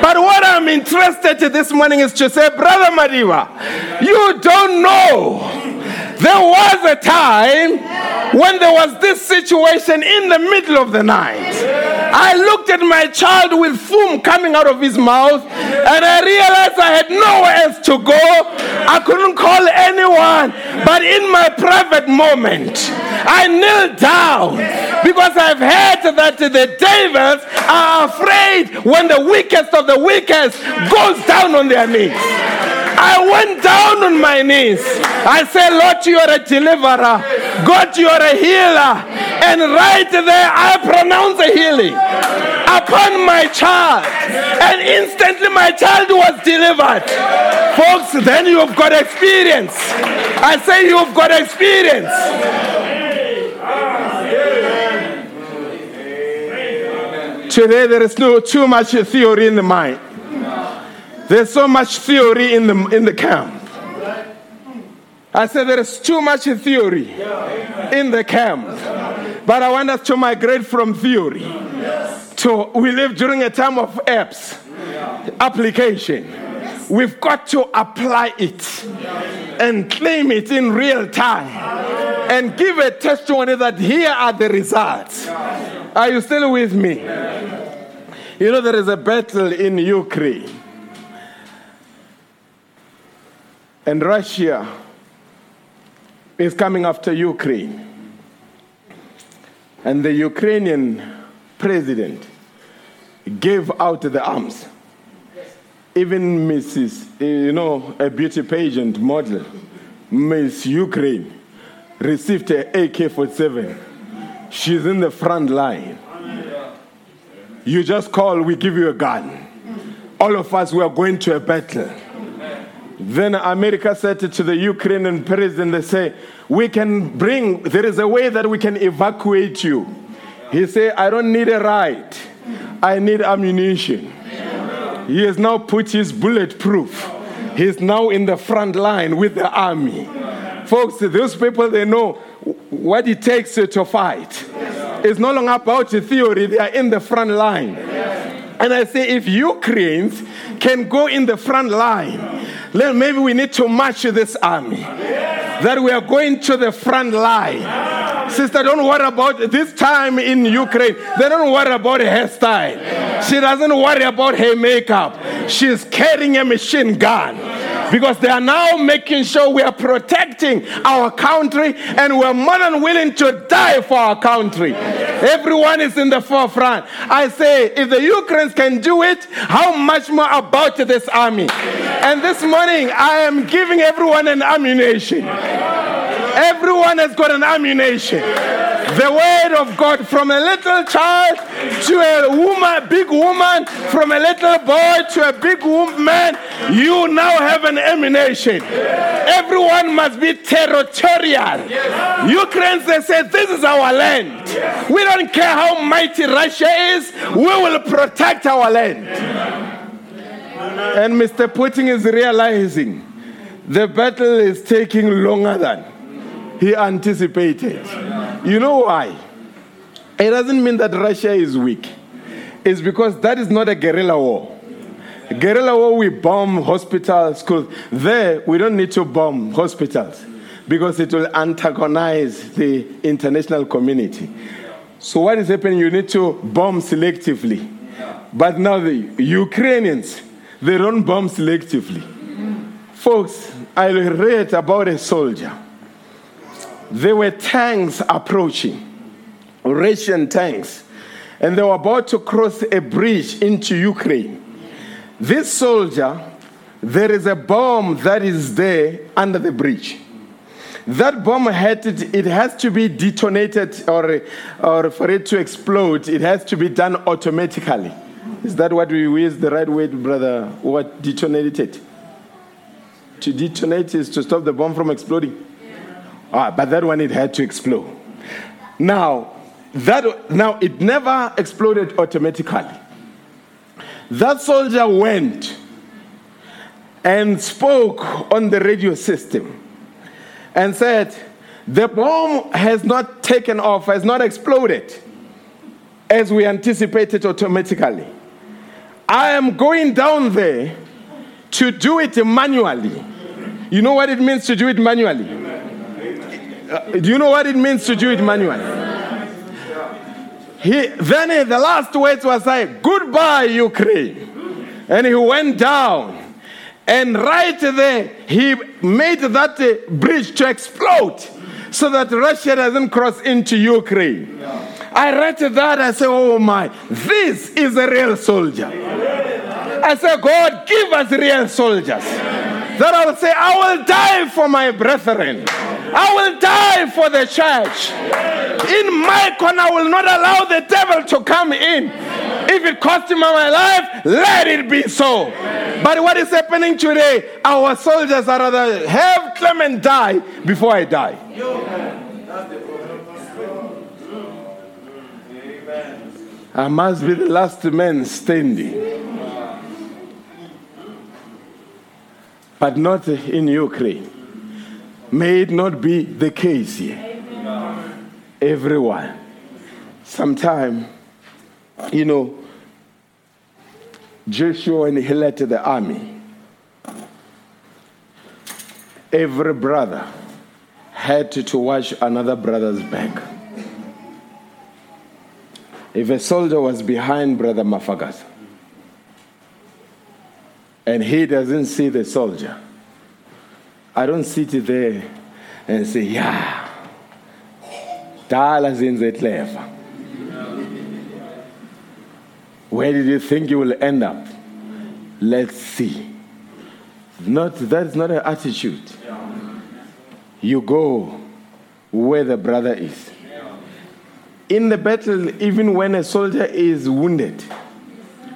But what I'm interested in this morning is to say, Brother Madiba, you don't know. There was a time when there was this situation in the middle of the night. I looked at my child with foam coming out of his mouth, and I realized I had nowhere else to go. I couldn't call anyone. But in my private moment, I knelt down because I've heard that the devils are afraid when the weakest of the weakest goes down on their knees. I went down on my knees. I said, Lord, you are a deliverer. God, you are a healer. And right there, I pronounce a healing upon my child. And instantly, my child was delivered. Folks, then you've got experience. I say, you've got experience. Today, there is no too much theory in the mind. There's so much theory in the, in the camp. I said there is too much theory in the camp. But I want us to migrate from theory to we live during a time of apps, application. We've got to apply it and claim it in real time and give a testimony that here are the results. Are you still with me? You know, there is a battle in Ukraine. And Russia is coming after Ukraine. And the Ukrainian president gave out the arms. Even Mrs., eh, you know, a beauty pageant model, Miss Ukraine, received a AK 47. She's in the front line. You just call, we give you a gun. All of us, we are going to a battle. Then America said to the Ukrainian president, they say, we can bring, there is a way that we can evacuate you. He said, I don't need a ride. I need ammunition. He has now put his bulletproof. He's now in the front line with the army. Folks, those people, they know what it takes to fight. It's no longer about the theory, they are in the front line. And I say, if Ukrainians can go in the front line, then maybe we need to match this army. That we are going to the front line. Sister, don't worry about this time in Ukraine. They don't worry about her hairstyle. She doesn't worry about her makeup. She's carrying a machine gun because they are now making sure we are protecting our country and we're more than willing to die for our country. Everyone is in the forefront. I say, if the Ukrainians can do it, how much more about this army? And this morning, I am giving everyone an ammunition. Everyone has got an ammunition. The word of God from a little child to a woman, big woman, from a little boy to a big woman, you now have an ammunition. Everyone must be territorial. Ukrainians, they say, this is our land. We don't care how mighty Russia is, we will protect our land. And Mr. Putin is realizing the battle is taking longer than he anticipated. You know why? It doesn't mean that Russia is weak. It's because that is not a guerrilla war. Guerrilla war, we bomb hospitals, schools. There, we don't need to bomb hospitals because it will antagonize the international community. So, what is happening? You need to bomb selectively. But now, the Ukrainians, they don't bomb selectively. Folks, I read about a soldier there were tanks approaching, Russian tanks, and they were about to cross a bridge into Ukraine. This soldier, there is a bomb that is there under the bridge. That bomb had to, it has to be detonated or, or for it to explode, it has to be done automatically. Is that what we use the right word, brother? What detonated it? To detonate is to stop the bomb from exploding. Ah, but that one it had to explode. Now, that now it never exploded automatically. That soldier went and spoke on the radio system and said, The bomb has not taken off, has not exploded as we anticipated automatically. I am going down there to do it manually. You know what it means to do it manually? Uh, do you know what it means to do it manually? He, then he, the last words was like, Goodbye, Ukraine. And he went down. And right there, he made that uh, bridge to explode so that Russia doesn't cross into Ukraine. I read that, I said, Oh my, this is a real soldier. I said, God, give us real soldiers. That I will say, I will die for my brethren. I will die for the church. In my corner, I will not allow the devil to come in. If it costs him my life, let it be so. But what is happening today? Our soldiers are rather have Clement die before I die. I must be the last man standing. But not in Ukraine. May it not be the case here. Everyone. Sometime, you know, Joshua, when he led the army, every brother had to watch another brother's back. If a soldier was behind Brother Mafagas and he doesn't see the soldier, I don't sit there and say, yeah, dala zenze clever. Where did you think you will end up? Let's see. Not, that's not an attitude. You go where the brother is. In the battle, even when a soldier is wounded,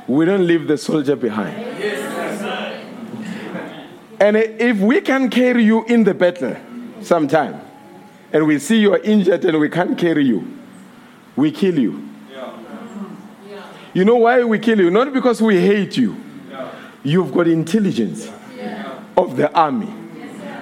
we don't leave the soldier behind. And if we can carry you in the battle sometime, and we see you are injured and we can't carry you, we kill you. You know why we kill you? Not because we hate you. You've got intelligence of the army.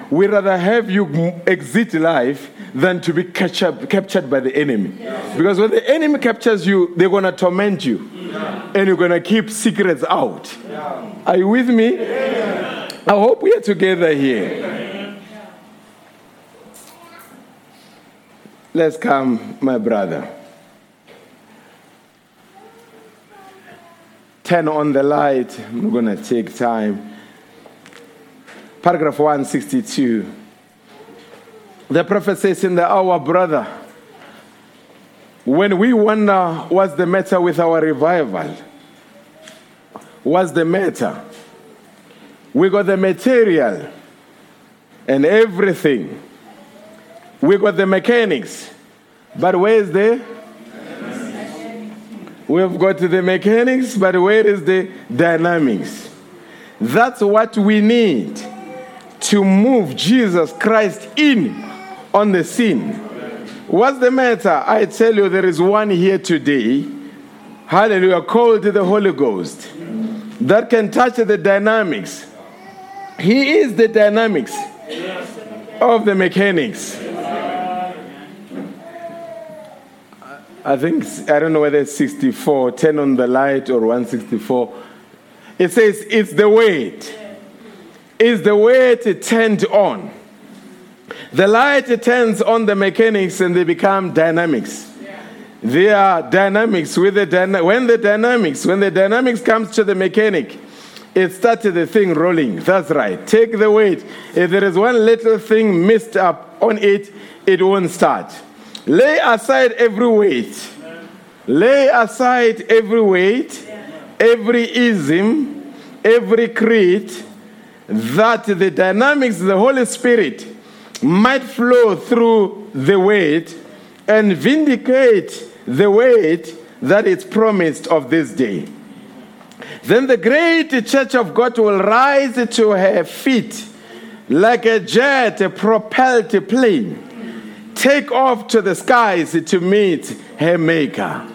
We rather have you exit life than to be captured by the enemy. Because when the enemy captures you, they're going to torment you. And you're going to keep secrets out. Are you with me? I hope we are together here. Let's come, my brother. Turn on the light. I'm going to take time. Paragraph 162. The prophet says in the hour, brother, when we wonder what's the matter with our revival, what's the matter? We got the material and everything. We got the mechanics. But where's the? We've got the mechanics, but where is the dynamics? That's what we need to move Jesus Christ in on the scene. What's the matter? I tell you, there is one here today, hallelujah, called the Holy Ghost, that can touch the dynamics. He is the dynamics of the mechanics. I think, I don't know whether it's 64, 10 on the light, or 164. It says it's the weight. It's the weight turned on. The light turns on the mechanics and they become dynamics. They are dynamics with the dyna- when the dynamics when the dynamics comes to the mechanic, it started the thing rolling. That's right. Take the weight. If there is one little thing missed up on it, it won't start. Lay aside every weight. Lay aside every weight, every ism, every creed, that the dynamics the Holy Spirit might flow through the weight and vindicate the weight that is promised of this day. Then the great church of God will rise to her feet like a jet, a propelled plane, take off to the skies to meet her maker.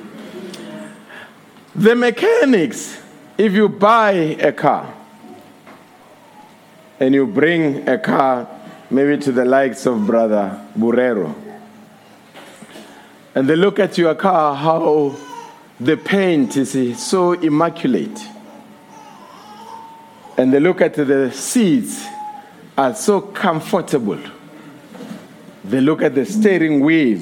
The mechanics, if you buy a car and you bring a car maybe to the likes of Brother Burero, and they look at your car, how the paint is so immaculate. And they look at the seats are so comfortable. They look at the steering wheel.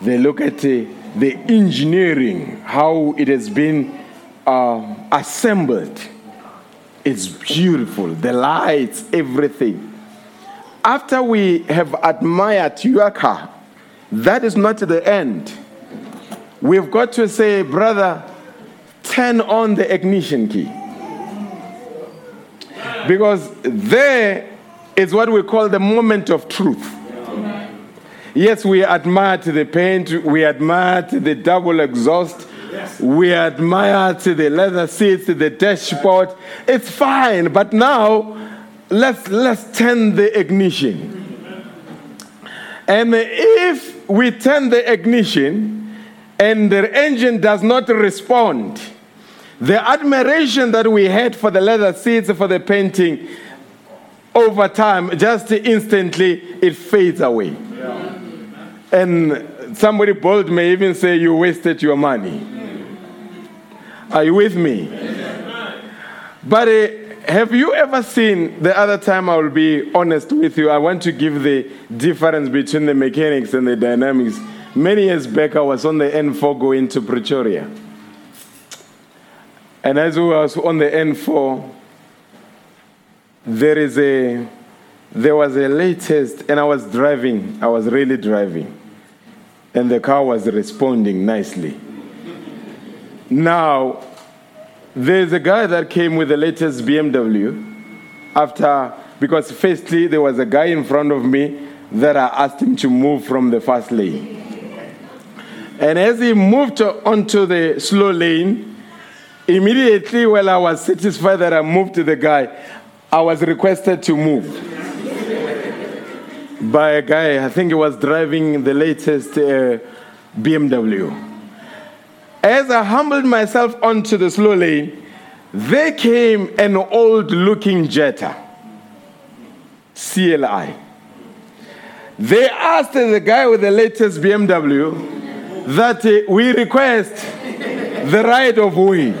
They look at the, the engineering, how it has been uh, assembled. It's beautiful. The lights, everything. After we have admired your car, that is not the end. We've got to say, brother, turn on the ignition key. Because there is what we call the moment of truth. Yes, we admired the paint, we admired the double exhaust, we admired the leather seats, the dashboard. It's fine, but now let's let's turn the ignition. And if we turn the ignition and the engine does not respond, the admiration that we had for the leather seats, for the painting, over time, just instantly, it fades away. And somebody bold may even say, You wasted your money. Are you with me? But uh, have you ever seen the other time I will be honest with you? I want to give the difference between the mechanics and the dynamics Many years back, I was on the N4 going to Pretoria. And as we was on the N4, there is a there was a latest, and I was driving. I was really driving, and the car was responding nicely. Now, there's a guy that came with the latest BMW after because firstly there was a guy in front of me that I asked him to move from the fast lane. And as he moved onto the slow lane, immediately while I was satisfied that I moved to the guy, I was requested to move by a guy, I think he was driving the latest uh, BMW. As I humbled myself onto the slow lane, there came an old looking Jetta, CLI. They asked the guy with the latest BMW that uh, we request the right of way.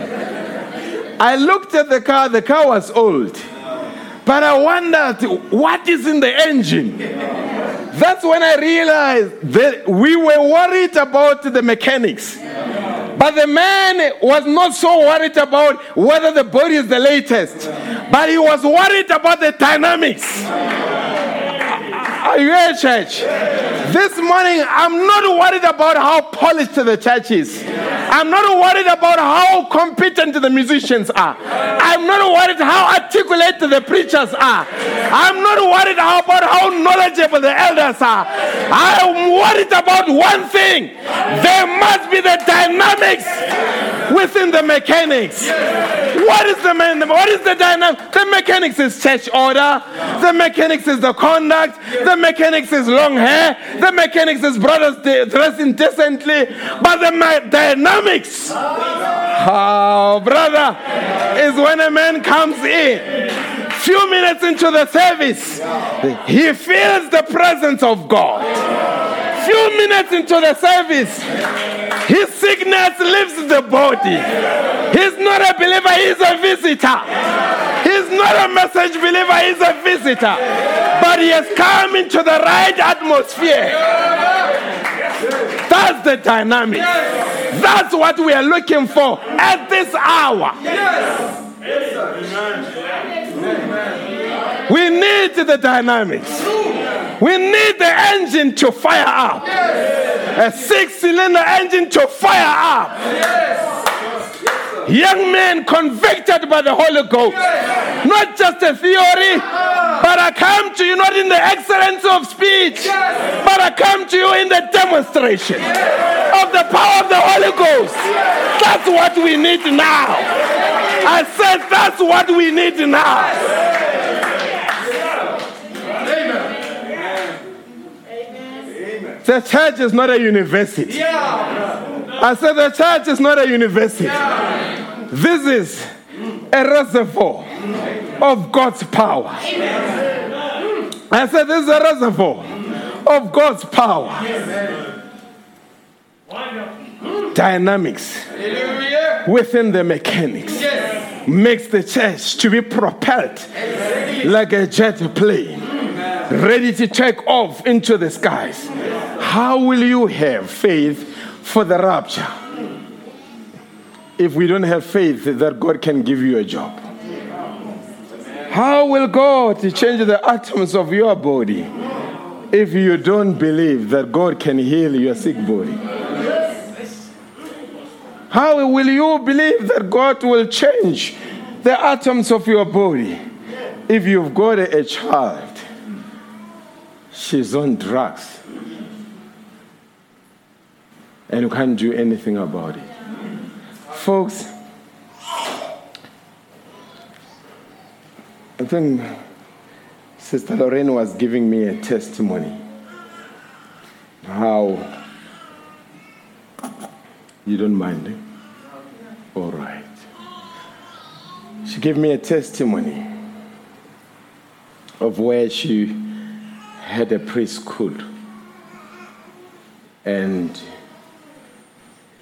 I looked at the car, the car was old, but I wondered what is in the engine. That's when I realized that we were worried about the mechanics. But the man was not so worried about whether the body is the latest, but he was worried about the dynamics. Are you here, church? This morning, I'm not worried about how polished the church is. I'm not worried about how competent the musicians are. I'm not worried how articulate the preachers are. I'm not worried about how knowledgeable the elders are. I'm worried about one thing. There must be the dynamics within the mechanics. What is the man? What is the dynamic? The mechanics is church order. The mechanics is the conduct. The mechanics is long hair. The mechanics is brothers dressing decently. But the ma- dynamics, oh brother, is when a man comes in. Few minutes into the service, he feels the presence of God. Few minutes into the service, his sickness leaves the body. He's not a believer, he's a visitor. He's not a message believer, he's a visitor. But he has come into the right atmosphere. That's the dynamic. That's what we are looking for at this hour. We need the dynamics. We need the engine to fire up. A six cylinder engine to fire up. Young men convicted by the Holy Ghost. Not just a theory, but I come to you not in the excellence of speech, but I come to you in the demonstration of the power of the Holy Ghost. That's what we need now. I said that's what we need now. The church is not a university. I said the church is not a university. This is a reservoir of God's power. I said this is a reservoir of God's power. Dynamics within the mechanics makes the church to be propelled like a jet plane, ready to take off into the skies. How will you have faith for the rapture if we don't have faith that God can give you a job? How will God change the atoms of your body if you don't believe that God can heal your sick body? How will you believe that God will change the atoms of your body if you've got a, child? She's on drugs and you can't do anything about it. Folks, I think Sister Lorraine was giving me a testimony how you don't mind it? All right. She gave me a testimony of where she had a preschool and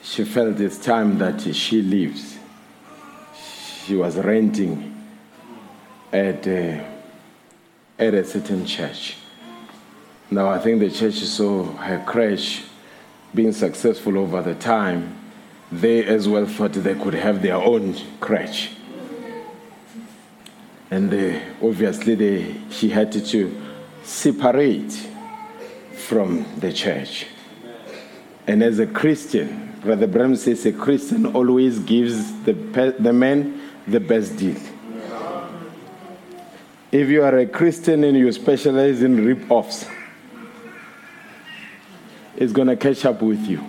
she felt it's time that she leaves. She was renting at a, at a certain church. Now I think the church saw her crèche being successful over the time, they as well thought they could have their own crèche. And they, obviously, they, she had to separate from the church. And as a Christian, Brother Branham says a Christian always gives the, pe- the man the best deal. If you are a Christian and you specialize in rip offs, it's going to catch up with you.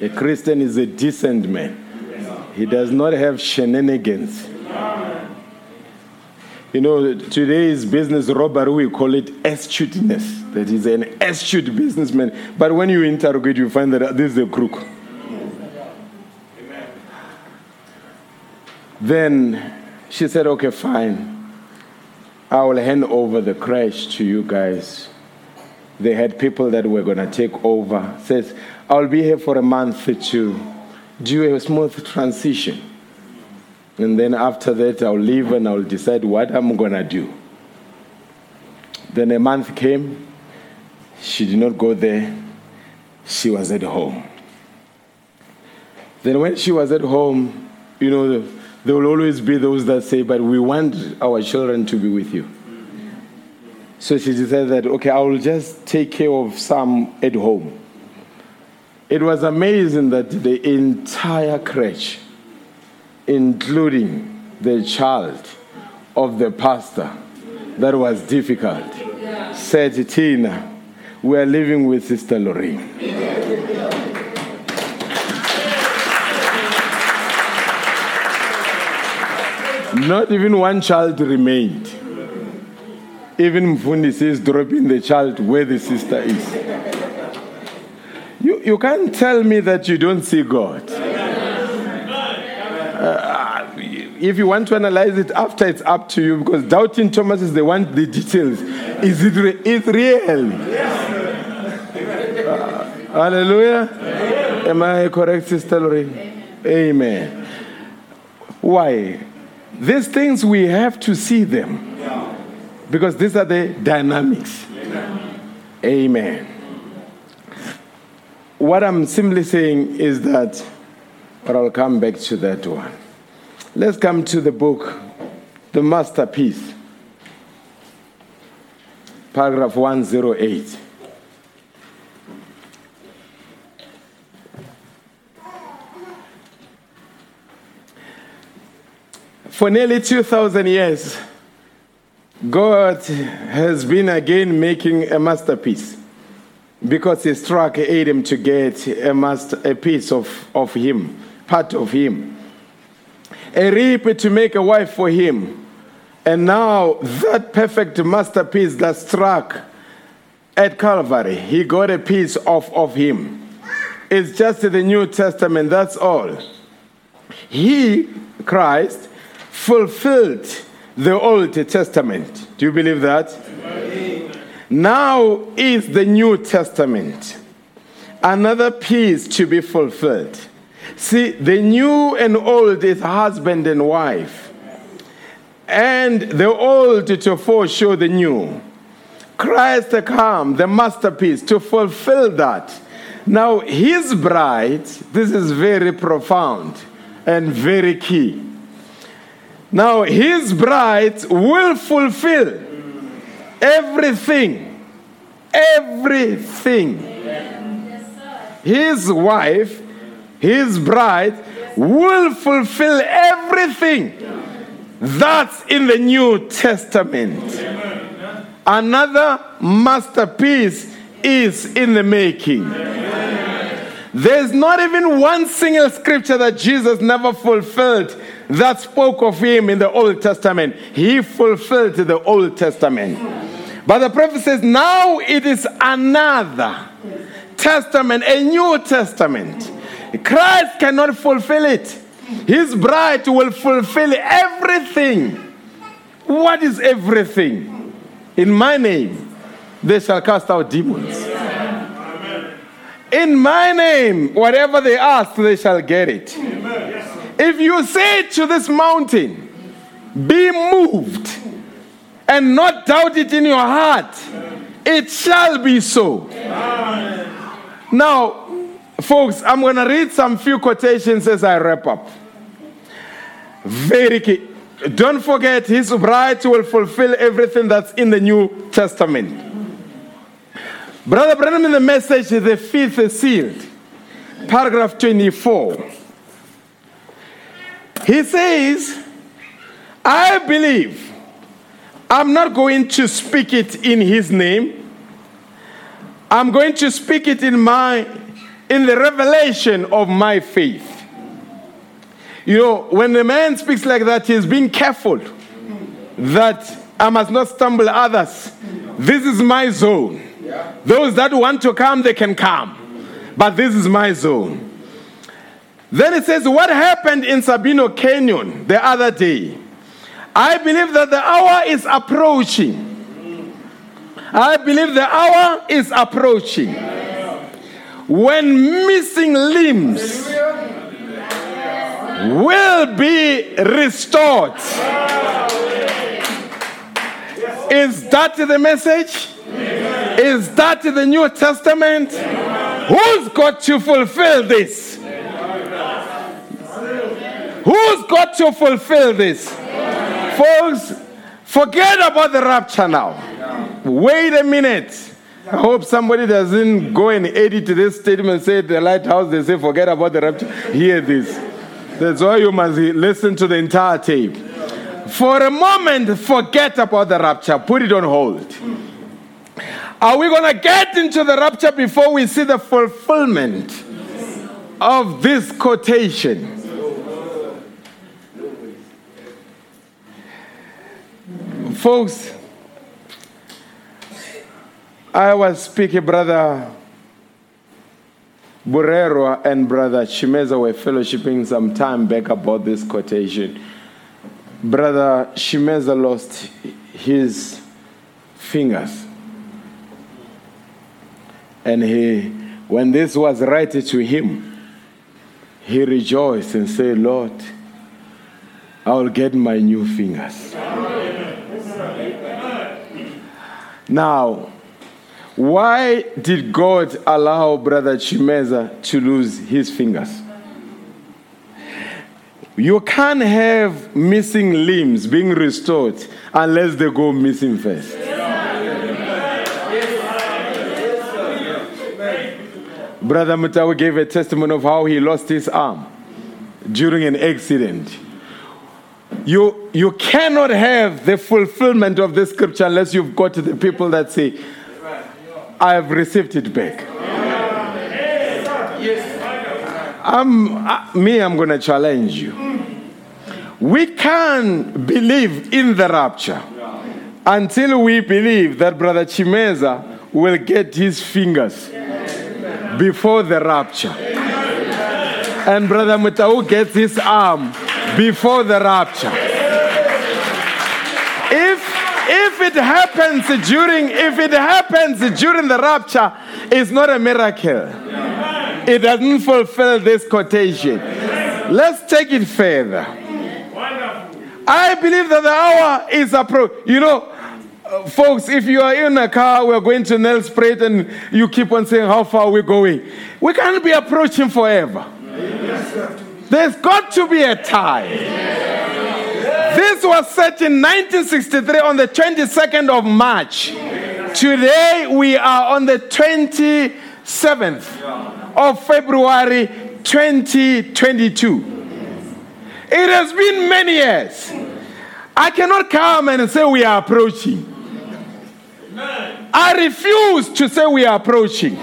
A Christian is a decent man, he does not have shenanigans. You know, today's business robbery, we call it astuteness. That is an astute businessman. But when you interrogate, you find that this is a crook. Then she said, okay, fine. I will hand over the crèche to you guys. They had people that were going to take over. Says, I'll be here for a month to do a smooth transition. And then after that, I'll leave and I'll decide what I'm going to do. Then a month came. She did not go there. She was at home. Then, when she was at home, you know, there will always be those that say, But we want our children to be with you. So she decided that, okay, I will just take care of some at home. It was amazing that the entire crèche including the child of the pastor that was difficult, said, Tina, we are living with Sister Lorraine. Not even one child remained. Even Mfundi says dropping the child where the sister is. You, you can't tell me that you don't see God. Uh, if you want to analyze it after, it's up to you because doubting Thomas is the one the details. Is it re- it's real? Uh, hallelujah. Am I correct, Sister Lorraine? Amen. Why? These things we have to see them because these are the dynamics. Amen. What I'm simply saying is that but I'll come back to that one. Let's come to the book, The Masterpiece, paragraph 108. For nearly 2,000 years, God has been again making a masterpiece because he struck Adam to get a, master, a piece of, of him part of him. A reaper to make a wife for him. And now that perfect masterpiece that struck at Calvary, he got a piece off of him. It's just the New Testament, that's all. He, Christ, fulfilled the Old Testament. Do you believe that? Now is the New Testament. Another piece to be fulfilled. See, the new and old is husband and wife. And the old to foreshow the new. Christ come, the masterpiece, to fulfill that. Now, his bride, this is very profound and very key. Now, his bride will fulfill everything. Everything. His wife his bride, will fulfill everything that's in the New Testament. Another masterpiece is in the making. There's not even one single scripture that Jesus never fulfilled that spoke of him in the Old Testament. He fulfilled the Old Testament. But the prophet says, now it is another testament, a new testament. Christ cannot fulfill it. His bride will fulfill everything. What is everything? In my name, they shall cast out demons. In my name, whatever they ask, they shall get it. If you say to this mountain, be moved, and not doubt it in your heart, it shall be so. Now, folks, I'm going to read some few quotations as I wrap up. Very key. Don't forget, his bride will fulfill everything that's in the New Testament. Brother Branham in the message, the fifth is sealed, paragraph 24. He says, I believe I'm not going to speak it in his name. I'm going to speak it in my in the revelation of my faith. You know, when a man speaks like that, he's being careful that I must not stumble others. This is my zone. Those that want to come, they can come. But this is my zone. Then it says, What happened in Sabino Canyon the other day? I believe that the hour is approaching. I believe the hour is approaching when missing limbs will be restored. Is that the message? Is that the New Testament? Who's got to fulfill this? Who's got to fulfill this? Folks, forget about the rapture now. Wait a minute. I hope somebody doesn't go and edit this statement say the lighthouse, they say forget about the rapture. Hear this. That's why you must listen to the entire tape. For a moment, forget about the rapture, put it on hold. Are we going to get into the rapture before we see the fulfillment of this quotation? Folks, I was speaking, brother Burero and brother Shimeza were fellowshipping some time back about this quotation. Brother Shimeza lost his fingers. And he, when this was righted to him, he rejoiced and said, Lord, I will get my new fingers. Now, why did God allow Brother Chimeza to lose his fingers? You can't have missing limbs being restored unless they go missing first. Brother Mutawa gave a testimony of how he lost his arm during an accident. You, you cannot have the fulfillment of this scripture unless you've got the people that say, I have received it back. I'm, uh, me, I'm going to challenge you. We can believe in the rapture until we believe that Brother Chimeza will get his fingers before the rapture. And Brother Mutau gets his arm before the rapture. If if it happens during if it happens during the rapture, it's not a miracle. It doesn't fulfill this quotation. Let's take it further. I believe that the hour is approaching. You know, folks, if you are in a car, we're going to Nelspruit, and you keep on saying how far we're going. We can't be approaching forever. There's got to be a time. This was set in 1963 on the 22nd of March. Today we are on the 27th of February 2022. It has been many years. I cannot come and say we are approaching. I refuse to say we are approaching.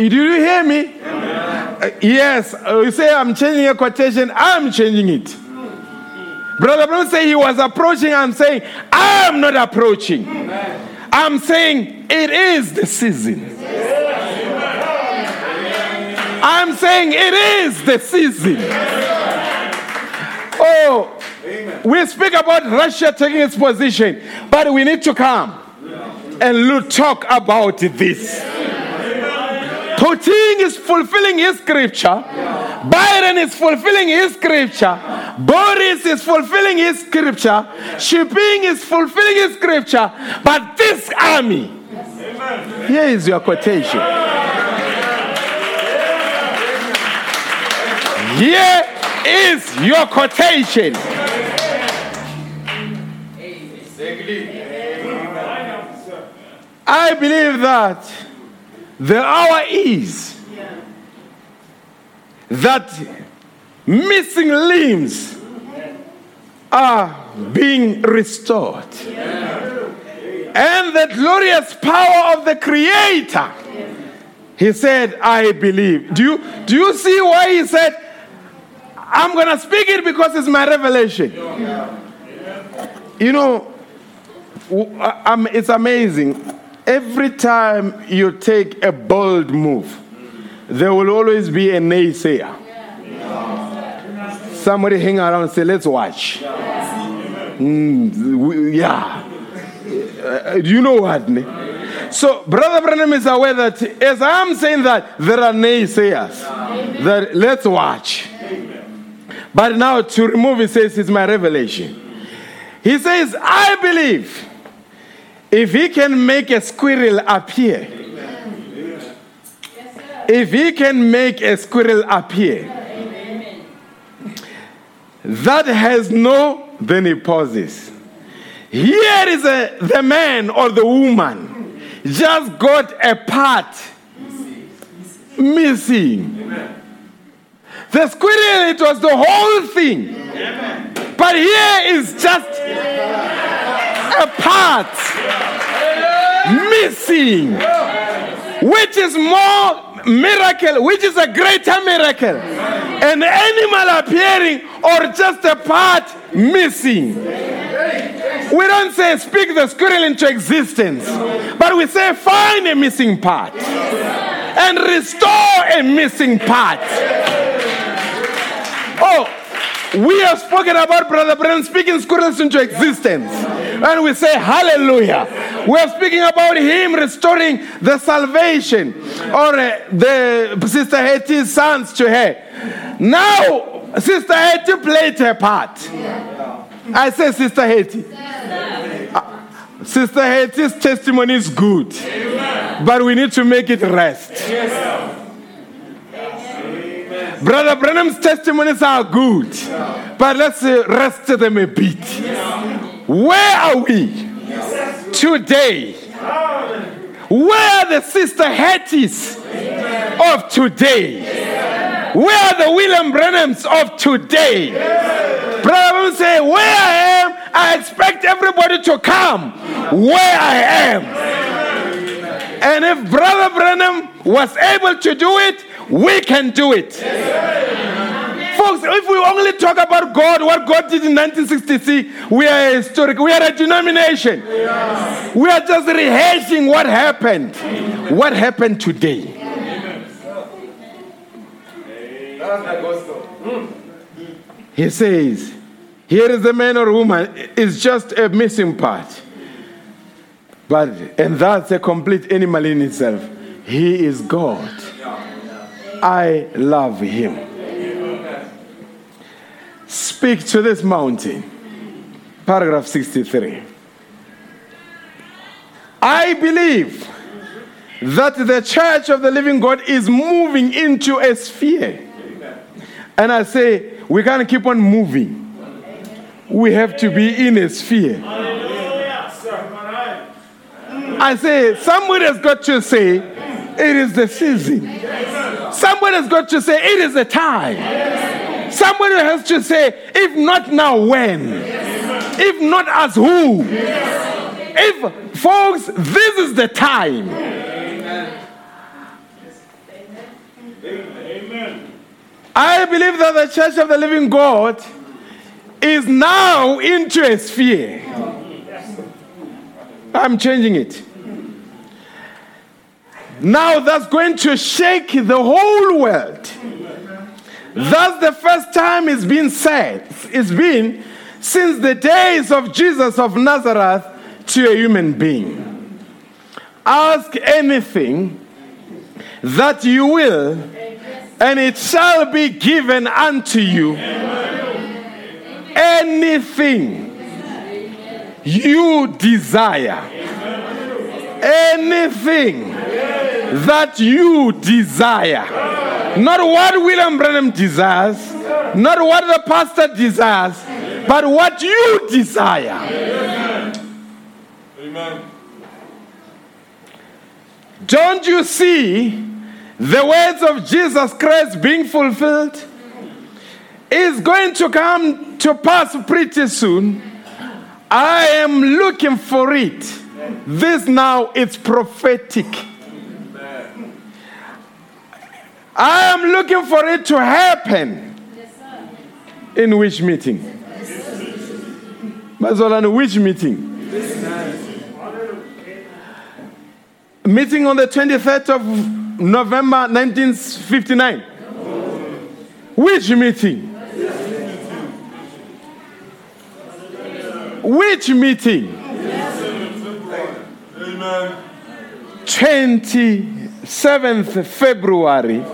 Did you hear me? Uh, yes, uh, you say I'm changing a quotation, I'm changing it. Brother Brown say he was approaching, I'm saying I'm not approaching. I'm saying it is the season. I'm saying it is the season. Oh, we speak about Russia taking its position, but we need to come and talk about this. Putin is fulfilling his scripture. Biden is fulfilling his scripture. Boris is fulfilling his scripture. Shipping is fulfilling his scripture. But this army, Here is your quotation. Here is your quotation. I believe that the hour is that missing limbs are being restored. And the glorious power of the Creator. He said, I believe. Do you, do you see why he said, I'm going to speak it because it's my revelation? You know, I'm- uh, it's amazing. Every time you take a bold move, there will always be a naysayer. Somebody hang around and say, let's watch. Mm, we- yeah. Uh, do you know what? ne? So, Brother Branham is aware that as I'm saying that, there are naysayers. That let's watch. But now to remove, he says, it's my revelation. He says, I believe if he can make a squirrel appear, if he can make a squirrel appear, that has no, then he pauses. Here is a, the man or the woman just got a part missing. The squirrel, it was the whole thing. But here is just a part missing, which is more miracle, which is a greater miracle. An animal appearing or just a part missing. We don't say speak the squirrel into existence, but we say find a missing part and restore a missing part. Oh, we have spoken about Brother Branham speaking squirrels into existence. And we say hallelujah. We are speaking about him restoring the salvation or uh, the Sister Hetty's sons to her. Now, Sister Hetty played her part. I say, Sister Hetty. Sister Hetty's testimony is good, but we need to make it rest. Brother Branham's testimonies are good, but let's uh, rest them a bit. Where are we today? Where are the Sister Hattie's of today? Where are the William Branhams of today? Brother Branham say, Where I am, I expect everybody to come where I am. And if Brother Branham was able to do it, we can do it. Folks, if we only talk about God, what God did in 1963, we are historic, we are a denomination. We are just rehearsing what happened. What happened today. He says, here is the man or woman, it's just a missing part. But, and that's a complete animal in itself. He is God. I love him. Speak to this mountain. Paragraph 63. I believe that the church of the living God is moving into a sphere. And I say, we can't keep on moving. We have to be in a sphere. I say, somebody has got to say, it is the season. Somebody has got to say, it is the time. Somebody has to say, if not now, when? If not as who? If, folks, this is the time. I believe that the Church of the Living God is now into a sphere. I'm changing it. Now that's going to shake the whole world. That's the first time it's been said. It's been since the days of Jesus of Nazareth to a human being. Ask anything that you will, and it shall be given unto you. Anything you desire. anything that you desire. Not what William Branham desires, not what the pastor desires, but what you desire. Amen. Don't you see the words of Jesus Christ being fulfilled? Is going to come to pass pretty soon. I am looking for it. This now is prophetic. I am looking for it to happen. In which meeting? Mazolani, which meeting? Meeting on the 23rd of November 1959. Which meeting? Which meeting? 27th February.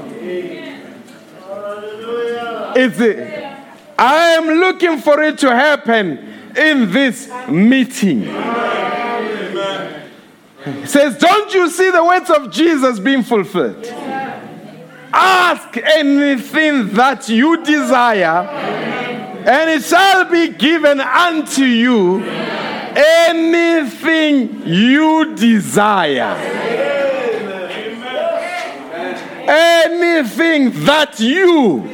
It's the, I am looking for it to happen in this meeting. It says, Don't you see the words of Jesus being fulfilled? Ask anything that you desire, and it shall be given unto you anything you desire. Anything that you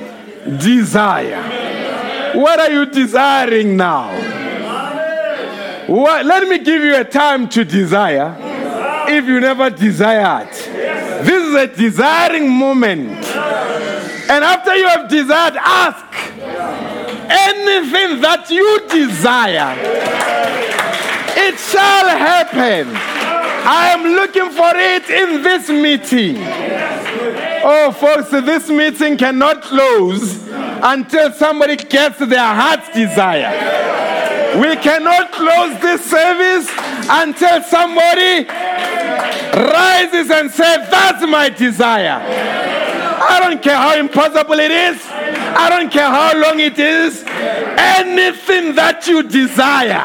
desire. What are you desiring now? What, let me give you a time to desire if you never desired. This is a desiring moment. And after you have desired, ask anything that you desire. It shall happen. I am looking for it in this meeting. Oh, folks, this meeting cannot close until somebody gets their heart's desire. We cannot close this service until somebody rises and says, That's my desire. I don't care how impossible it is. I don't care how long it is. Anything that you desire.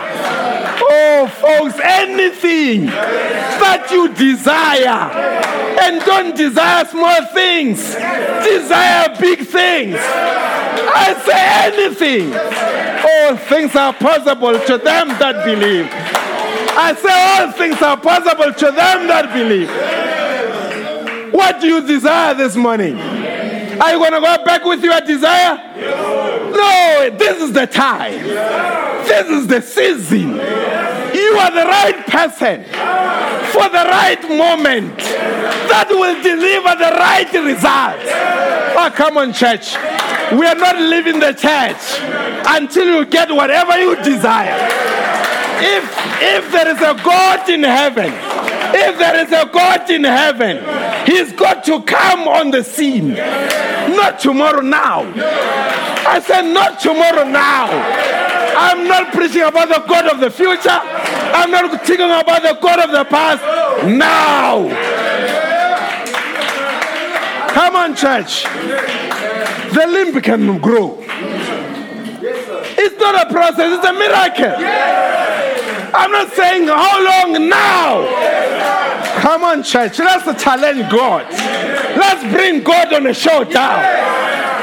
Oh, folks, anything that you desire. And don't desire small things, desire big things. I say anything. All things are possible to them that believe. I say all things are possible to them that believe. What do you desire this morning? Are you going to go back with your desire? No, this is the time. This is the season. You are the right person for the right moment that will deliver the right result. Oh, come on, church. We are not leaving the church until you get whatever you desire. If, if there is a God in heaven, if there is a God in heaven, He's got to come on the scene. Not tomorrow now. I said, not tomorrow now. I'm not preaching about the God of the future. I'm not talking about the God of the past. Now. Come on, church. The limb can grow. It's not a process, it's a miracle. I'm not saying how long now. Come on, church. Let's challenge God. Let's bring God on a showdown.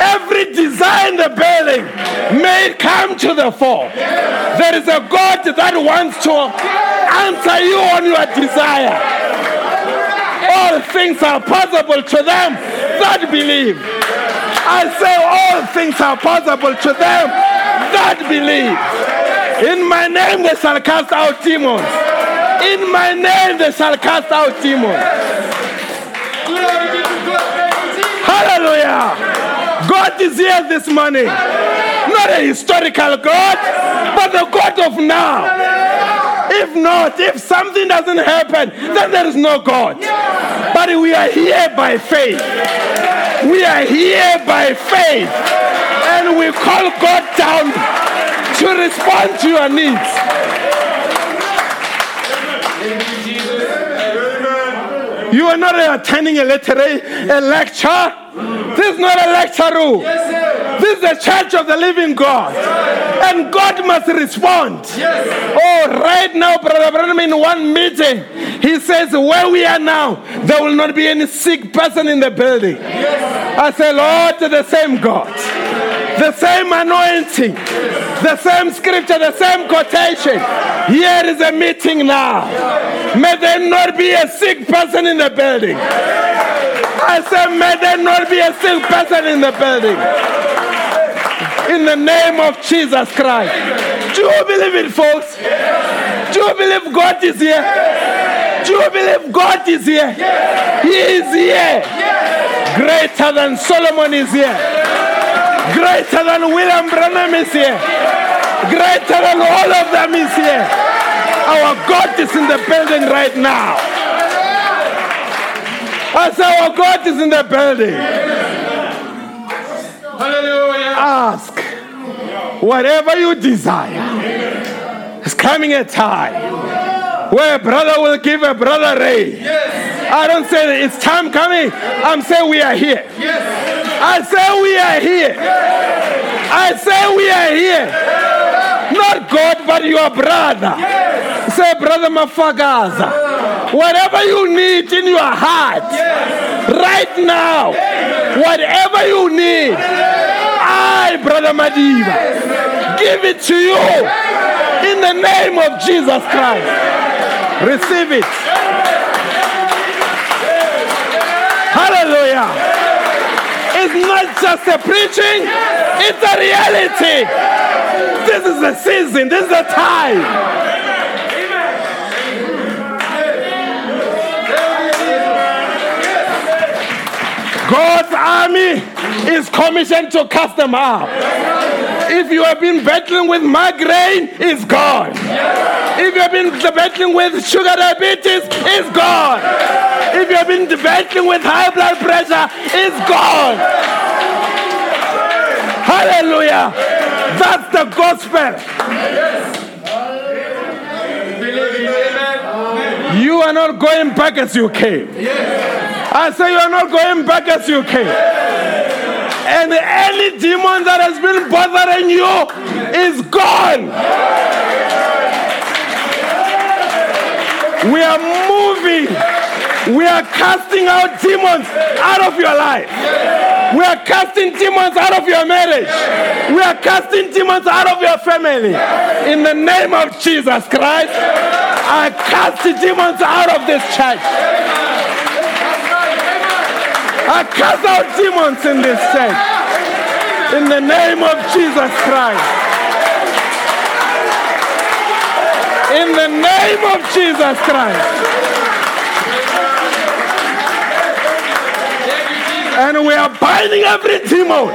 Every desire in the building may come to the fore. There is a God that wants to answer you on your desire. All things are possible to them that believe. I say all things are possible to them that believe. In my name they shall cast out demons. In my name they shall cast out demons. Hallelujah. God is here this morning. Not a historical God, but the God of now. If not, if something doesn't happen, then there is no God. But we are here by faith. We are here by faith. And we call God down to respond to your needs. You are not attending a a lecture. This is not a lecture room. This is the church of the living God. And God must respond. Oh, right now, Brother Branham, in one meeting, he says, Where we are now, there will not be any sick person in the building. I say, Lord, the same God, the same anointing, the same scripture, the same quotation. Here is a meeting now. May there not be a sick person in the building. I say, may there not be a sick person in the building. In the name of Jesus Christ. Do you believe it, folks? Do you believe God is here? Do you believe God is here? He is here. Greater than Solomon is here. Greater than William Branham is here. Greater than all of them is here. Our God is in the building right now. Say our God is in the building. Ask whatever you desire. It's coming a time where a brother will give a brother rain. I don't say that it's time coming. I'm saying we are here. I say we are here. I say we are here. Not God, but your brother. Say, brother Mafagaza. Ah. Whatever you need in your heart, right now, whatever you need, I, brother Madiba, give it to you in the name of Jesus Christ. Receive it. Hallelujah. It's not just a preaching, it's a reality. This is the season, this is the time. God's army is commissioned to cast them out. If you have been battling with migraine, it's gone. If you have been battling with sugar diabetes, it's gone. If you have been battling with high blood pressure, it's gone. Hallelujah. That's the gospel. You are not going back as you came. I say you are not going back as you came. And any demon that has been bothering you is gone. We are moving. We are casting out demons out of your life. We are casting demons out of your marriage. We are casting demons out of your family. In the name of Jesus Christ, I cast the demons out of this church. I cast out demons in this church. In the name of Jesus Christ. In the name of Jesus Christ. And we are binding every demon.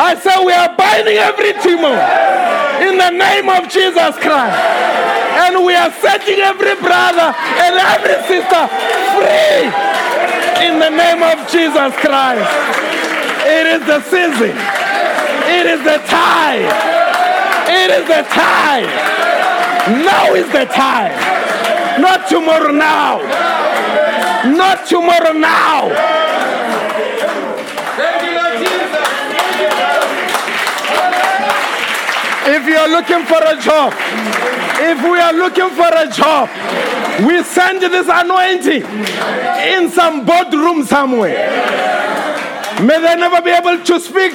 I say we are binding every demon in the name of Jesus Christ. And we are setting every brother and every sister free in the name of Jesus Christ. It is the season. It is the time. It is the time. Now is the time. Not tomorrow now. Not tomorrow now. If you are looking for a job, if we are looking for a job, we send this anointing in some boardroom somewhere. May they never be able to speak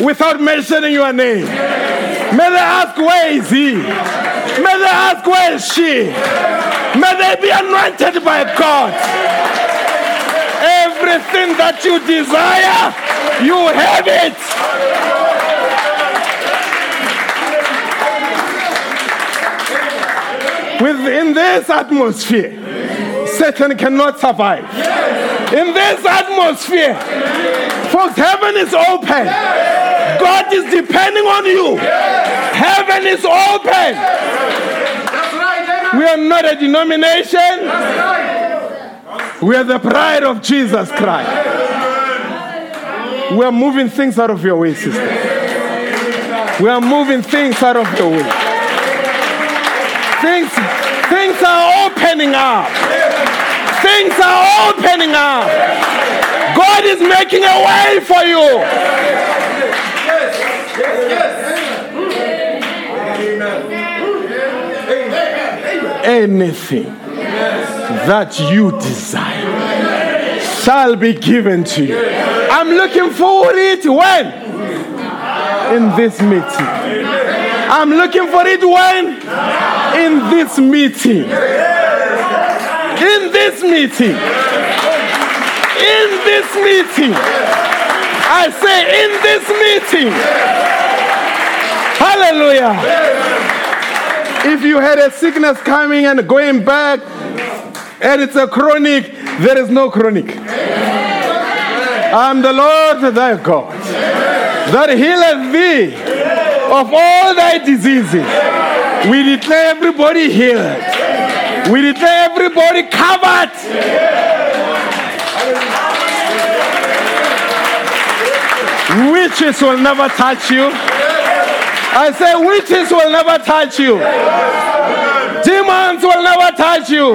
without mentioning your name. May they ask, where is he? May they ask, where is she? May they be anointed by God. Everything that you desire, you have it. Within this atmosphere, Satan cannot survive. In this atmosphere, folks, heaven is open. God is depending on you. Heaven is open. Right, We are not a denomination. We are the pride of Jesus Christ. We are moving things out of your way, sister. We are moving things out of your way. Things, things are opening up. Things are opening up. God is making a way for you. Anything that you desire shall be given to you. I'm looking forward to it when? In this meeting. I'm looking for it when? In this meeting. In this meeting. In this meeting. I say, in this meeting. Hallelujah. If you had a sickness coming and going back, and it's a chronic, there is no chronic. I'm the Lord thy God that healeth thee of all thy diseases. We declare everybody healed. We declare everybody covered. Witches will never touch you. I say witches will never touch you. Demons will never touch you.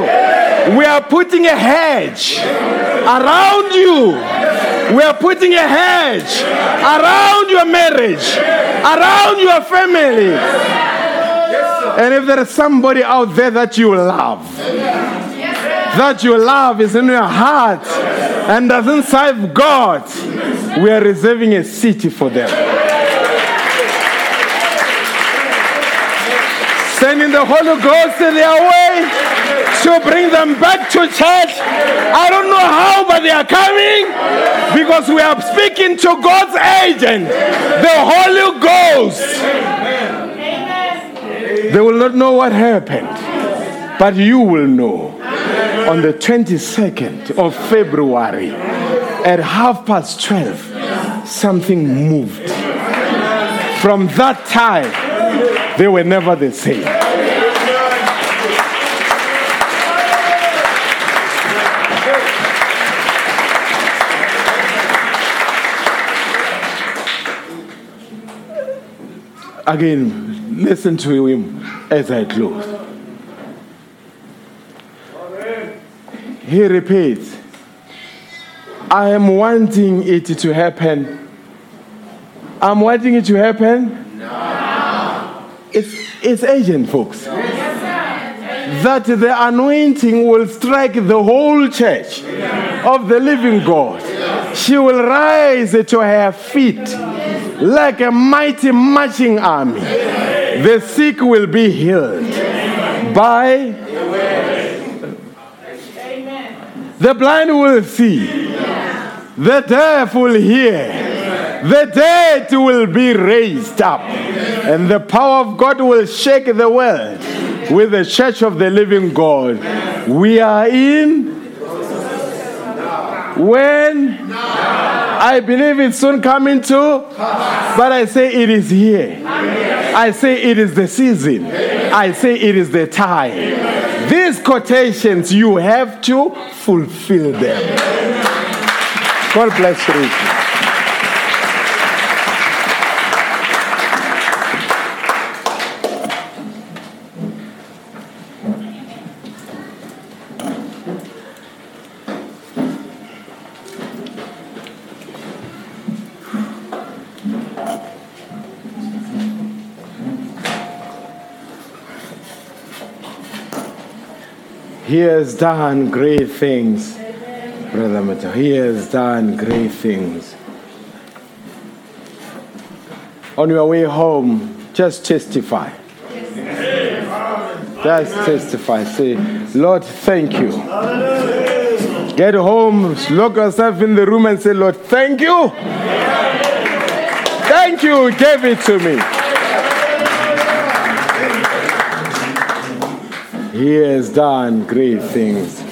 We are putting a hedge around you. We are putting a hedge around your marriage, around your family. And if there is somebody out there that you love, that you love is in your heart and doesn't serve God, we are reserving a city for them. Sending the Holy Ghost in their way to bring them back to church. I don't know how, but they are coming because we are speaking to God's agent, the Holy Ghost. They will not know what happened, but you will know on the 22nd of February at half past 12, something moved. From that time, they were never the same. Again, listen to him as I close. He repeats, I am wanting it to happen. I'm wanting it to happen. No. It's, it's agent, folks. That the anointing will strike the whole church of the living God. She will rise to her feet like a mighty marching army. The sick will be healed by the blind will see, the deaf will hear, the dead will be raised up, and the power of God will shake the world with the church of the living God. We are in when I believe it's soon coming to, but I say it is here. I say it is the season. I say it is the time. These quotations, you have to fulfill them. God bless you. He has done great things, Brother Mateo. He has done great things. On your way home, just testify. Just testify. Say, Lord, thank you. Get home, lock yourself in the room and say, Lord, thank you. Thank you gave it to me. He has done great things.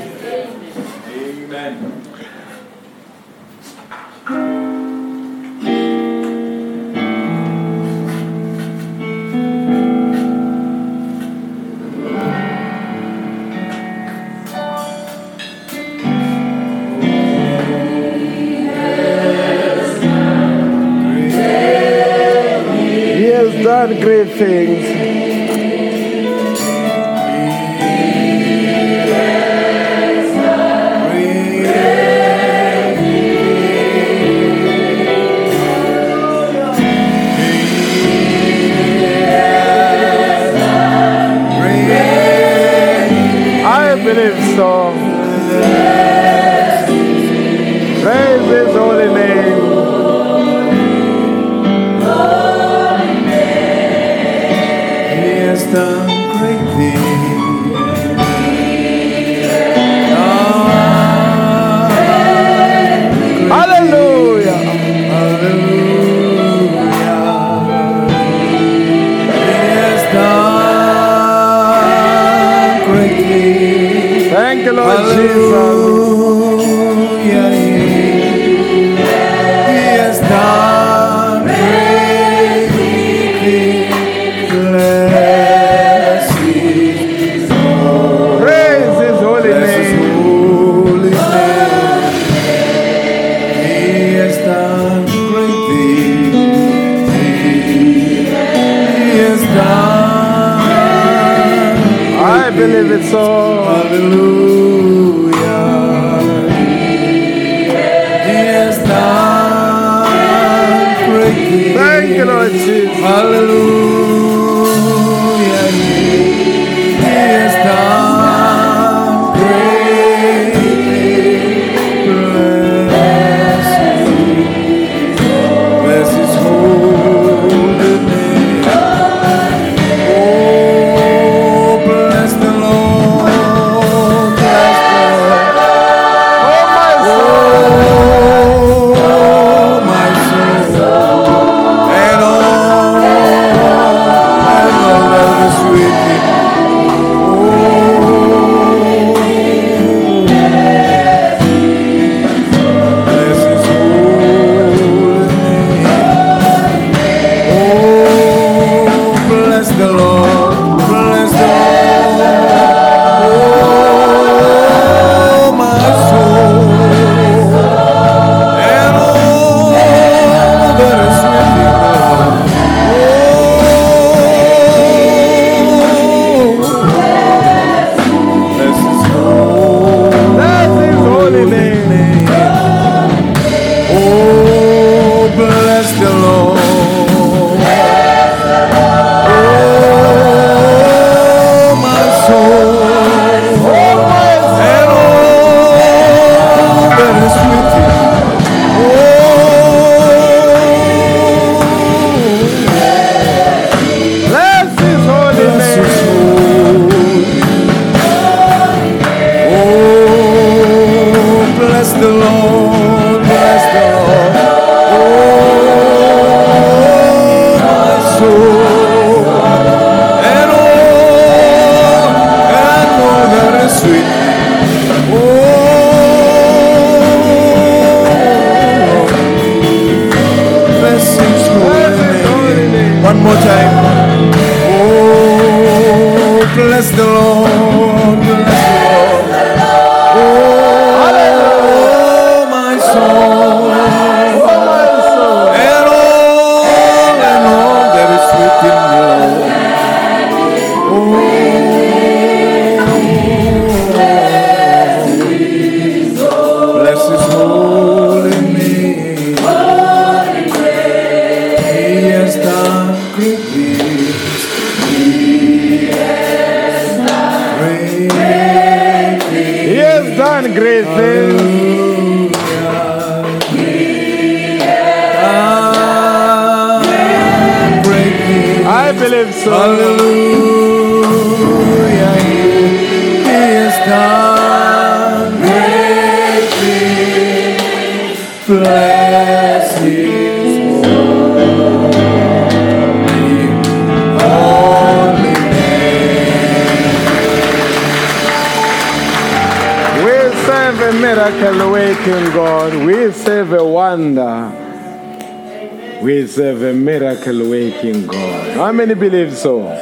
Many believe so?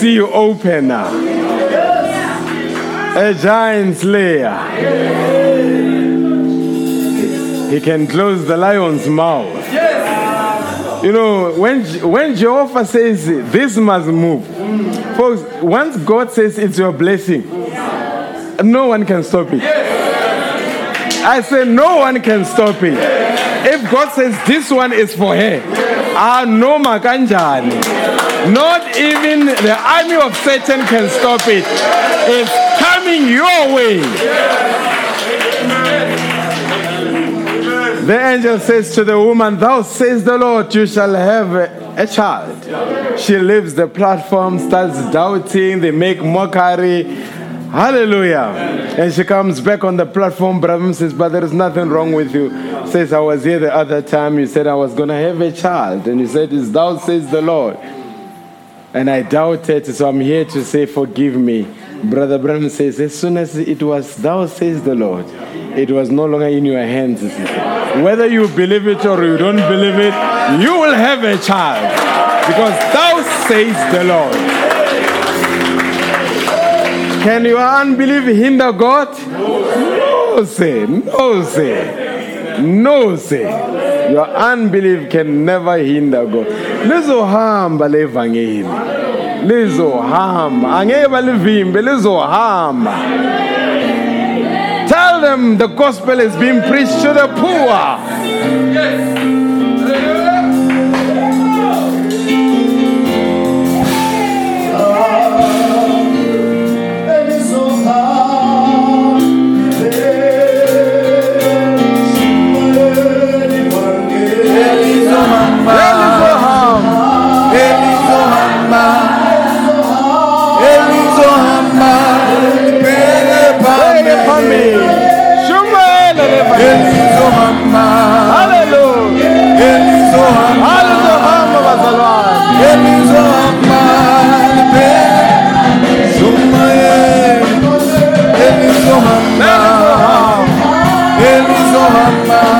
See you open now. A giant slayer. He can close the lion's mouth. You know, when, when Jehovah says this must move, folks, once God says it's your blessing, no one can stop it. I say no one can stop it. If God says this one is for her, ah no makanjani. Not even the army of Satan can stop it. It's coming your way. The angel says to the woman, Thou says the Lord, you shall have a, child. She leaves the platform, starts doubting, they make mockery. Hallelujah. And she comes back on the platform. Branham says, But there is nothing wrong with you. Says, I was here the other time. You said I was going to have a child. And you said, thou says the Lord. And I doubted, so I'm here to say, Forgive me. Brother Branham says, As soon as it was thou says the Lord, it was no longer in your hands. Whether you believe it or you don't believe it, you will have a child. Because thou says the Lord. Can your unbelief hinder God? No, say, no, say, no, say. Your unbelief can never hinder God. Lizohamba levangeli. Lizohamba. Angeke balivimbe lizohamba. Tell them the gospel is being preached to the poor. Elizohamba. Muhammad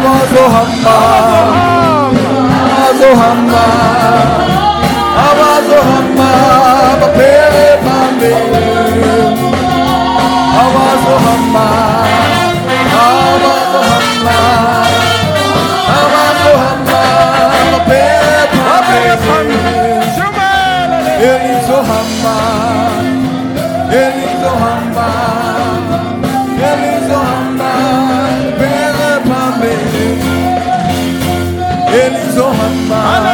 Abazohamba. Abazohamba. Abazohamba. Pele pame. Abazohamba. Abazohamba. Abazohamba. Pele pame. Elizohamba. Elizohamba. Elizohamba.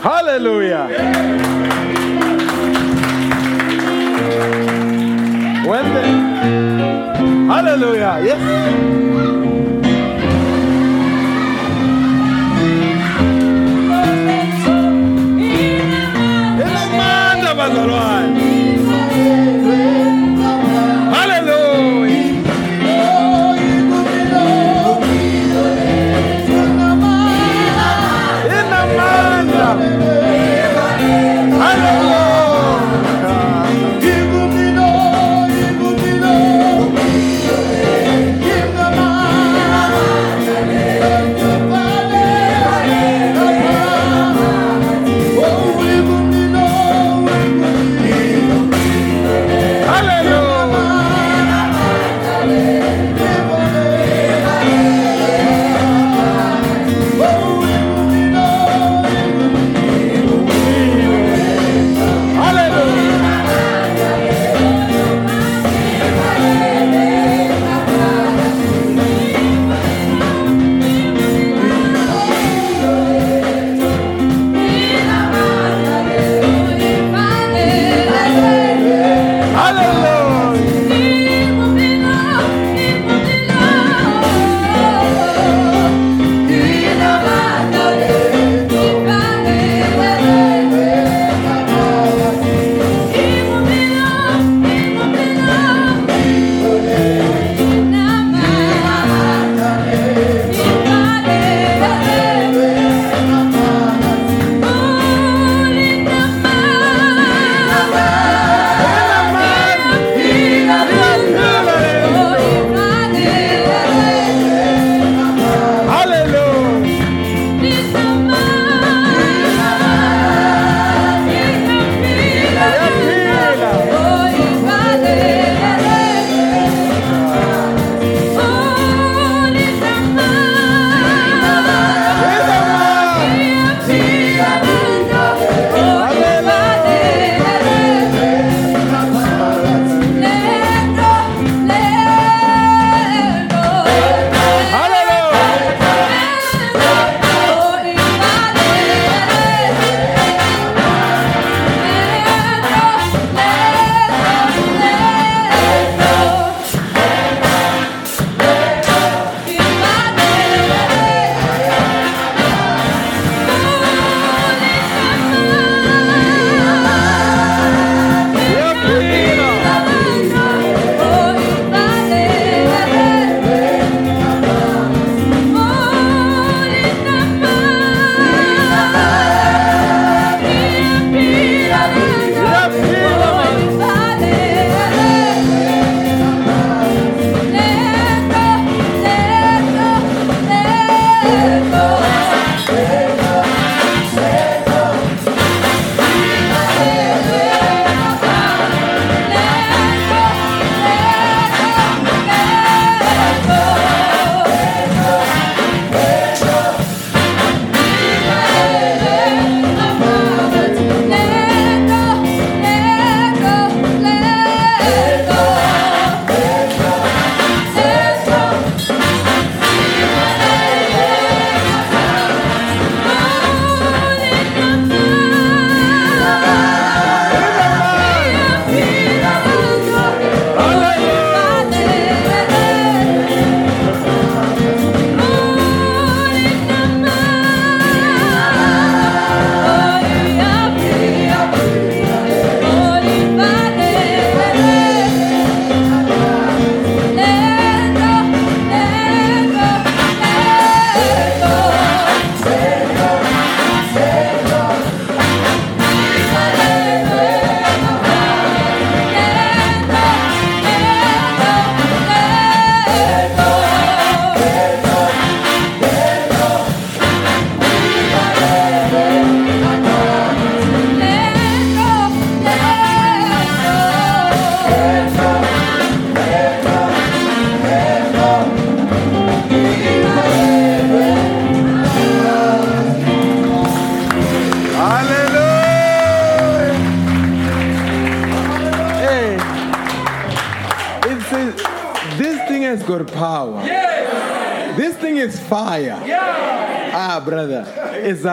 Hallelujah. When the Hallelujah. Yes. Inamanda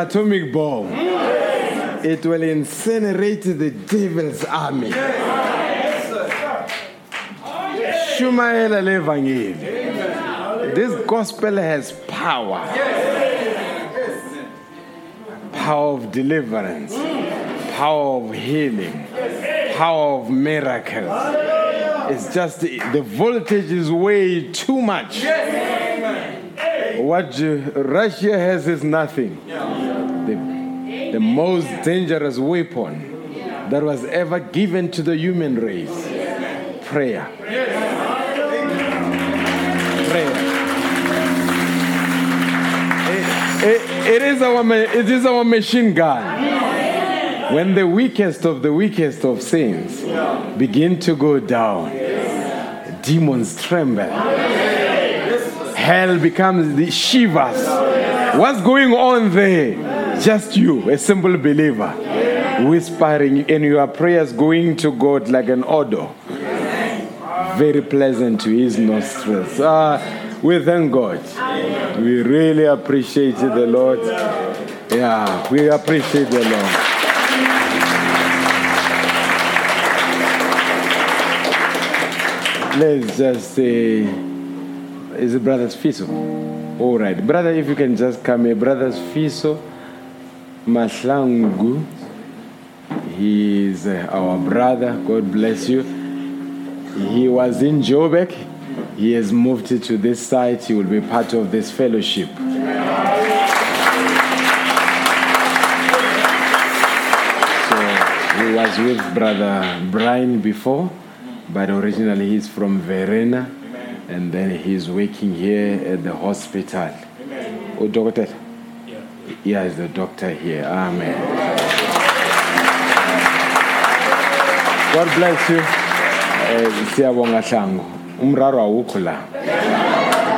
atomic bomb. it will incinerate the devil's army. Shumaela. This gospel has power. Power of deliverance, power of healing, power of miracles. It's just the voltage is way too much. What Russia has is nothing. The, most dangerous weapon that was ever given to the human race prayer. Prayer. It- it- it, is our, it is our machine gun. When the weakest of the weakest of saints begin to go down, demons tremble hell becomes the shivers. What's going on there? Just you, a simple believer, whispering, in your prayers going to God like an odor. Very pleasant to his nostrils. Ah, we thank God. We really appreciate the Lord. Yeah, we appreciate the Lord. Let's just say, is it Brothers Fiso? All right. Brother, if you can just come here. Brothers Fiso Maslangu. He is uh, our brother. God bless you. He was in Jobek. He has moved to this site. He will be part of this fellowship. So he was with Brother Brian before, but originally he's from Verena, and then he's working here at the hospital. Oh, doctor? Yeah, he's the doctor here. Amen. God bless you. Eh, Siyabonga Hlangu. Umraro awukho la.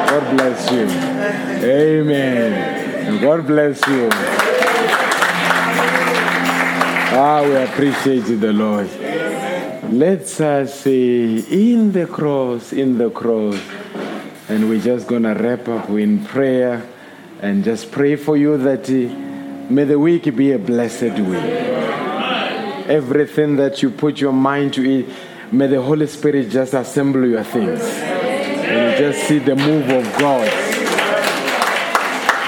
God bless you. Amen. God bless you. Ah, we appreciate the Lord. Let's uh, say, in the cross, in the cross. And we're just going to wrap up in prayer and just pray for you that uh, may the week be a blessed week. Everything that you put your mind to it, may the Holy Spirit just assemble your things. And you just see the move of God.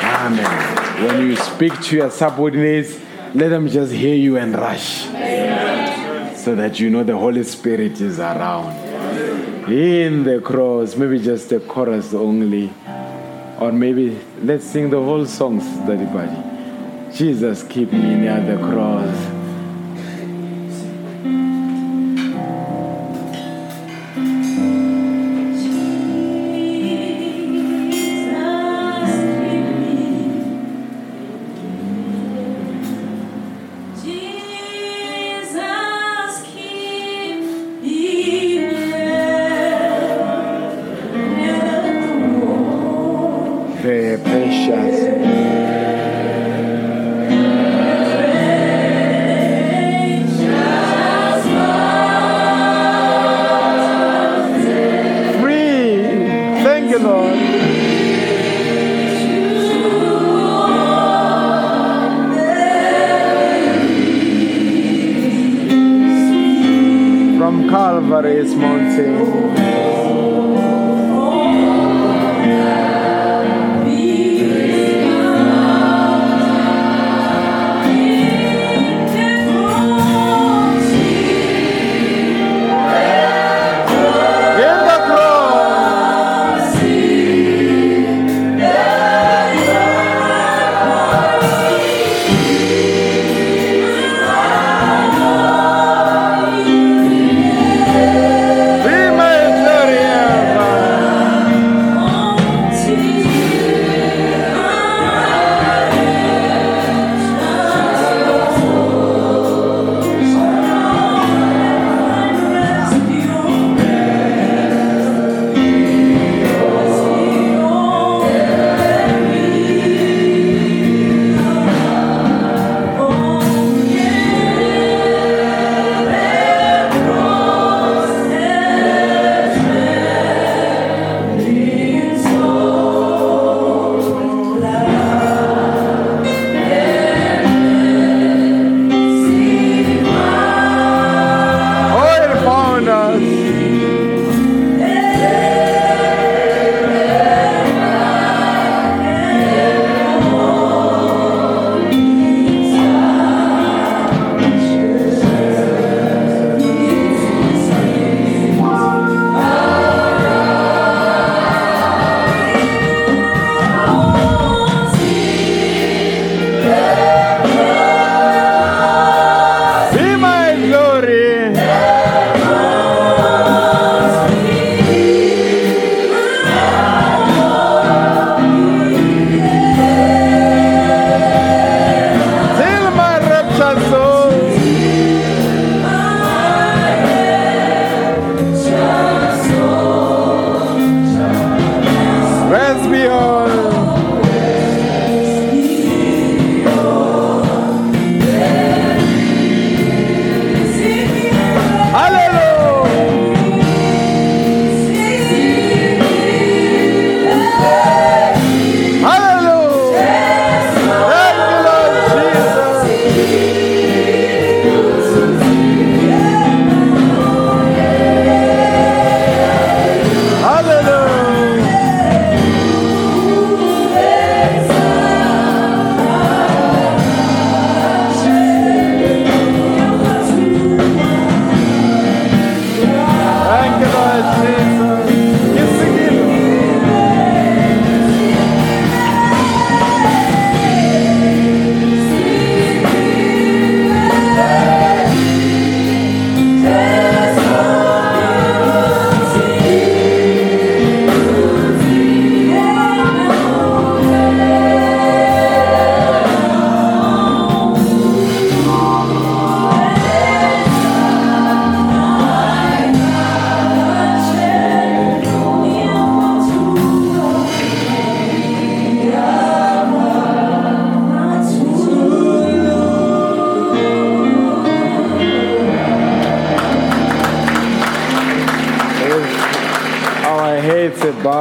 Amen. When you speak to your subordinates, let them just hear you and rush. So that you know the Holy Spirit is around. In the cross, maybe just the chorus only. Or maybe let's sing the whole songs, everybody. Jesus, keep me near the cross.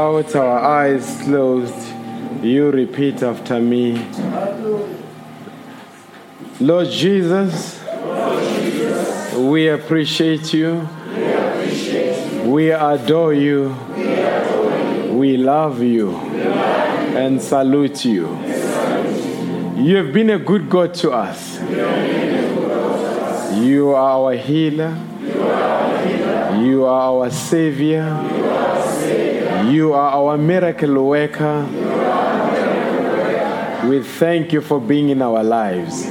Bowed, our eyes closed. You repeat after me. Lord Jesus, we appreciate you. We adore you. We love you and salute you. You have been a good God to us. You are our healer. You are our Savior. You are our miracle worker. We thank you for being in our lives.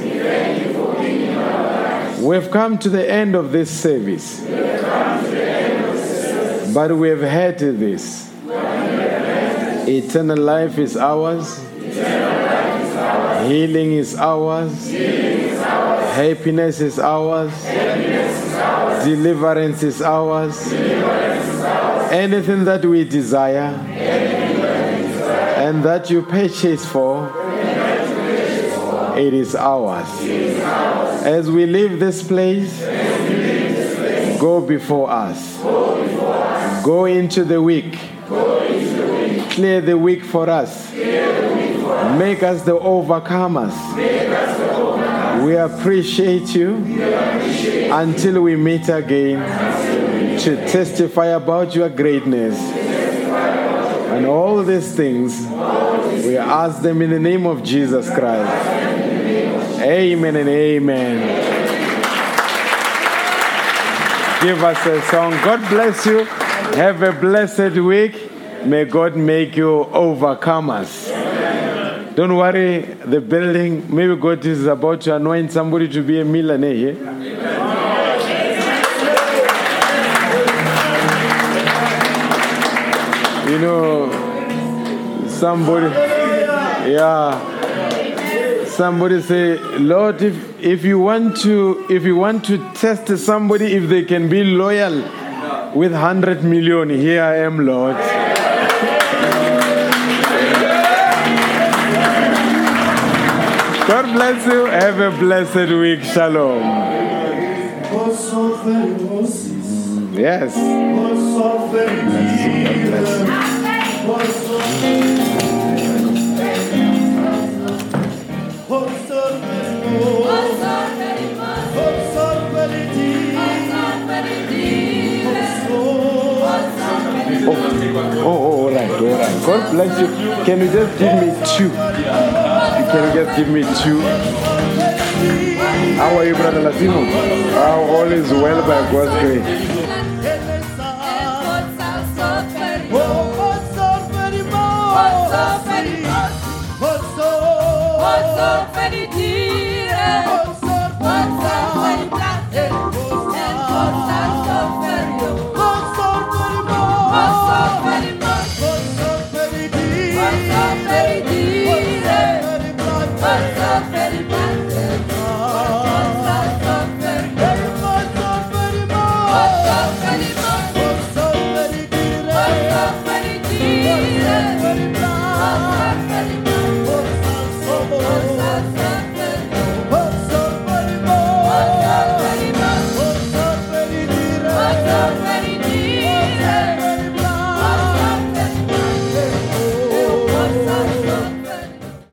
We've come to the end of this service. But we have heard this. Eternal life is ours. Healing is ours. Happiness is ours. Deliverance is ours. Anything that we desire and that you purchase for, it is ours. As we leave this place, go before us. Go into the week. Clear the week for us. Make us the overcomers. We appreciate you until we meet again to testify about your greatness. And all these things, we ask them in the name of Jesus Christ. Amen and amen. Give us a song. God bless you. Have a blessed week. May God make you overcomers. Don't worry, the building, maybe God is about to anoint somebody to be a millionaire here. You know, somebody, yeah, somebody say, Lord, if, if you want to, if you want to test somebody if they can be loyal with hundred million, here I am, Lord. God bless you. Have a blessed week. Shalom. Yes. Oh, oh, all right, all right. God bless you. Can you just give me two? Can you just give me two? How are you, Brother Latino? Oh, all is well by God's grace.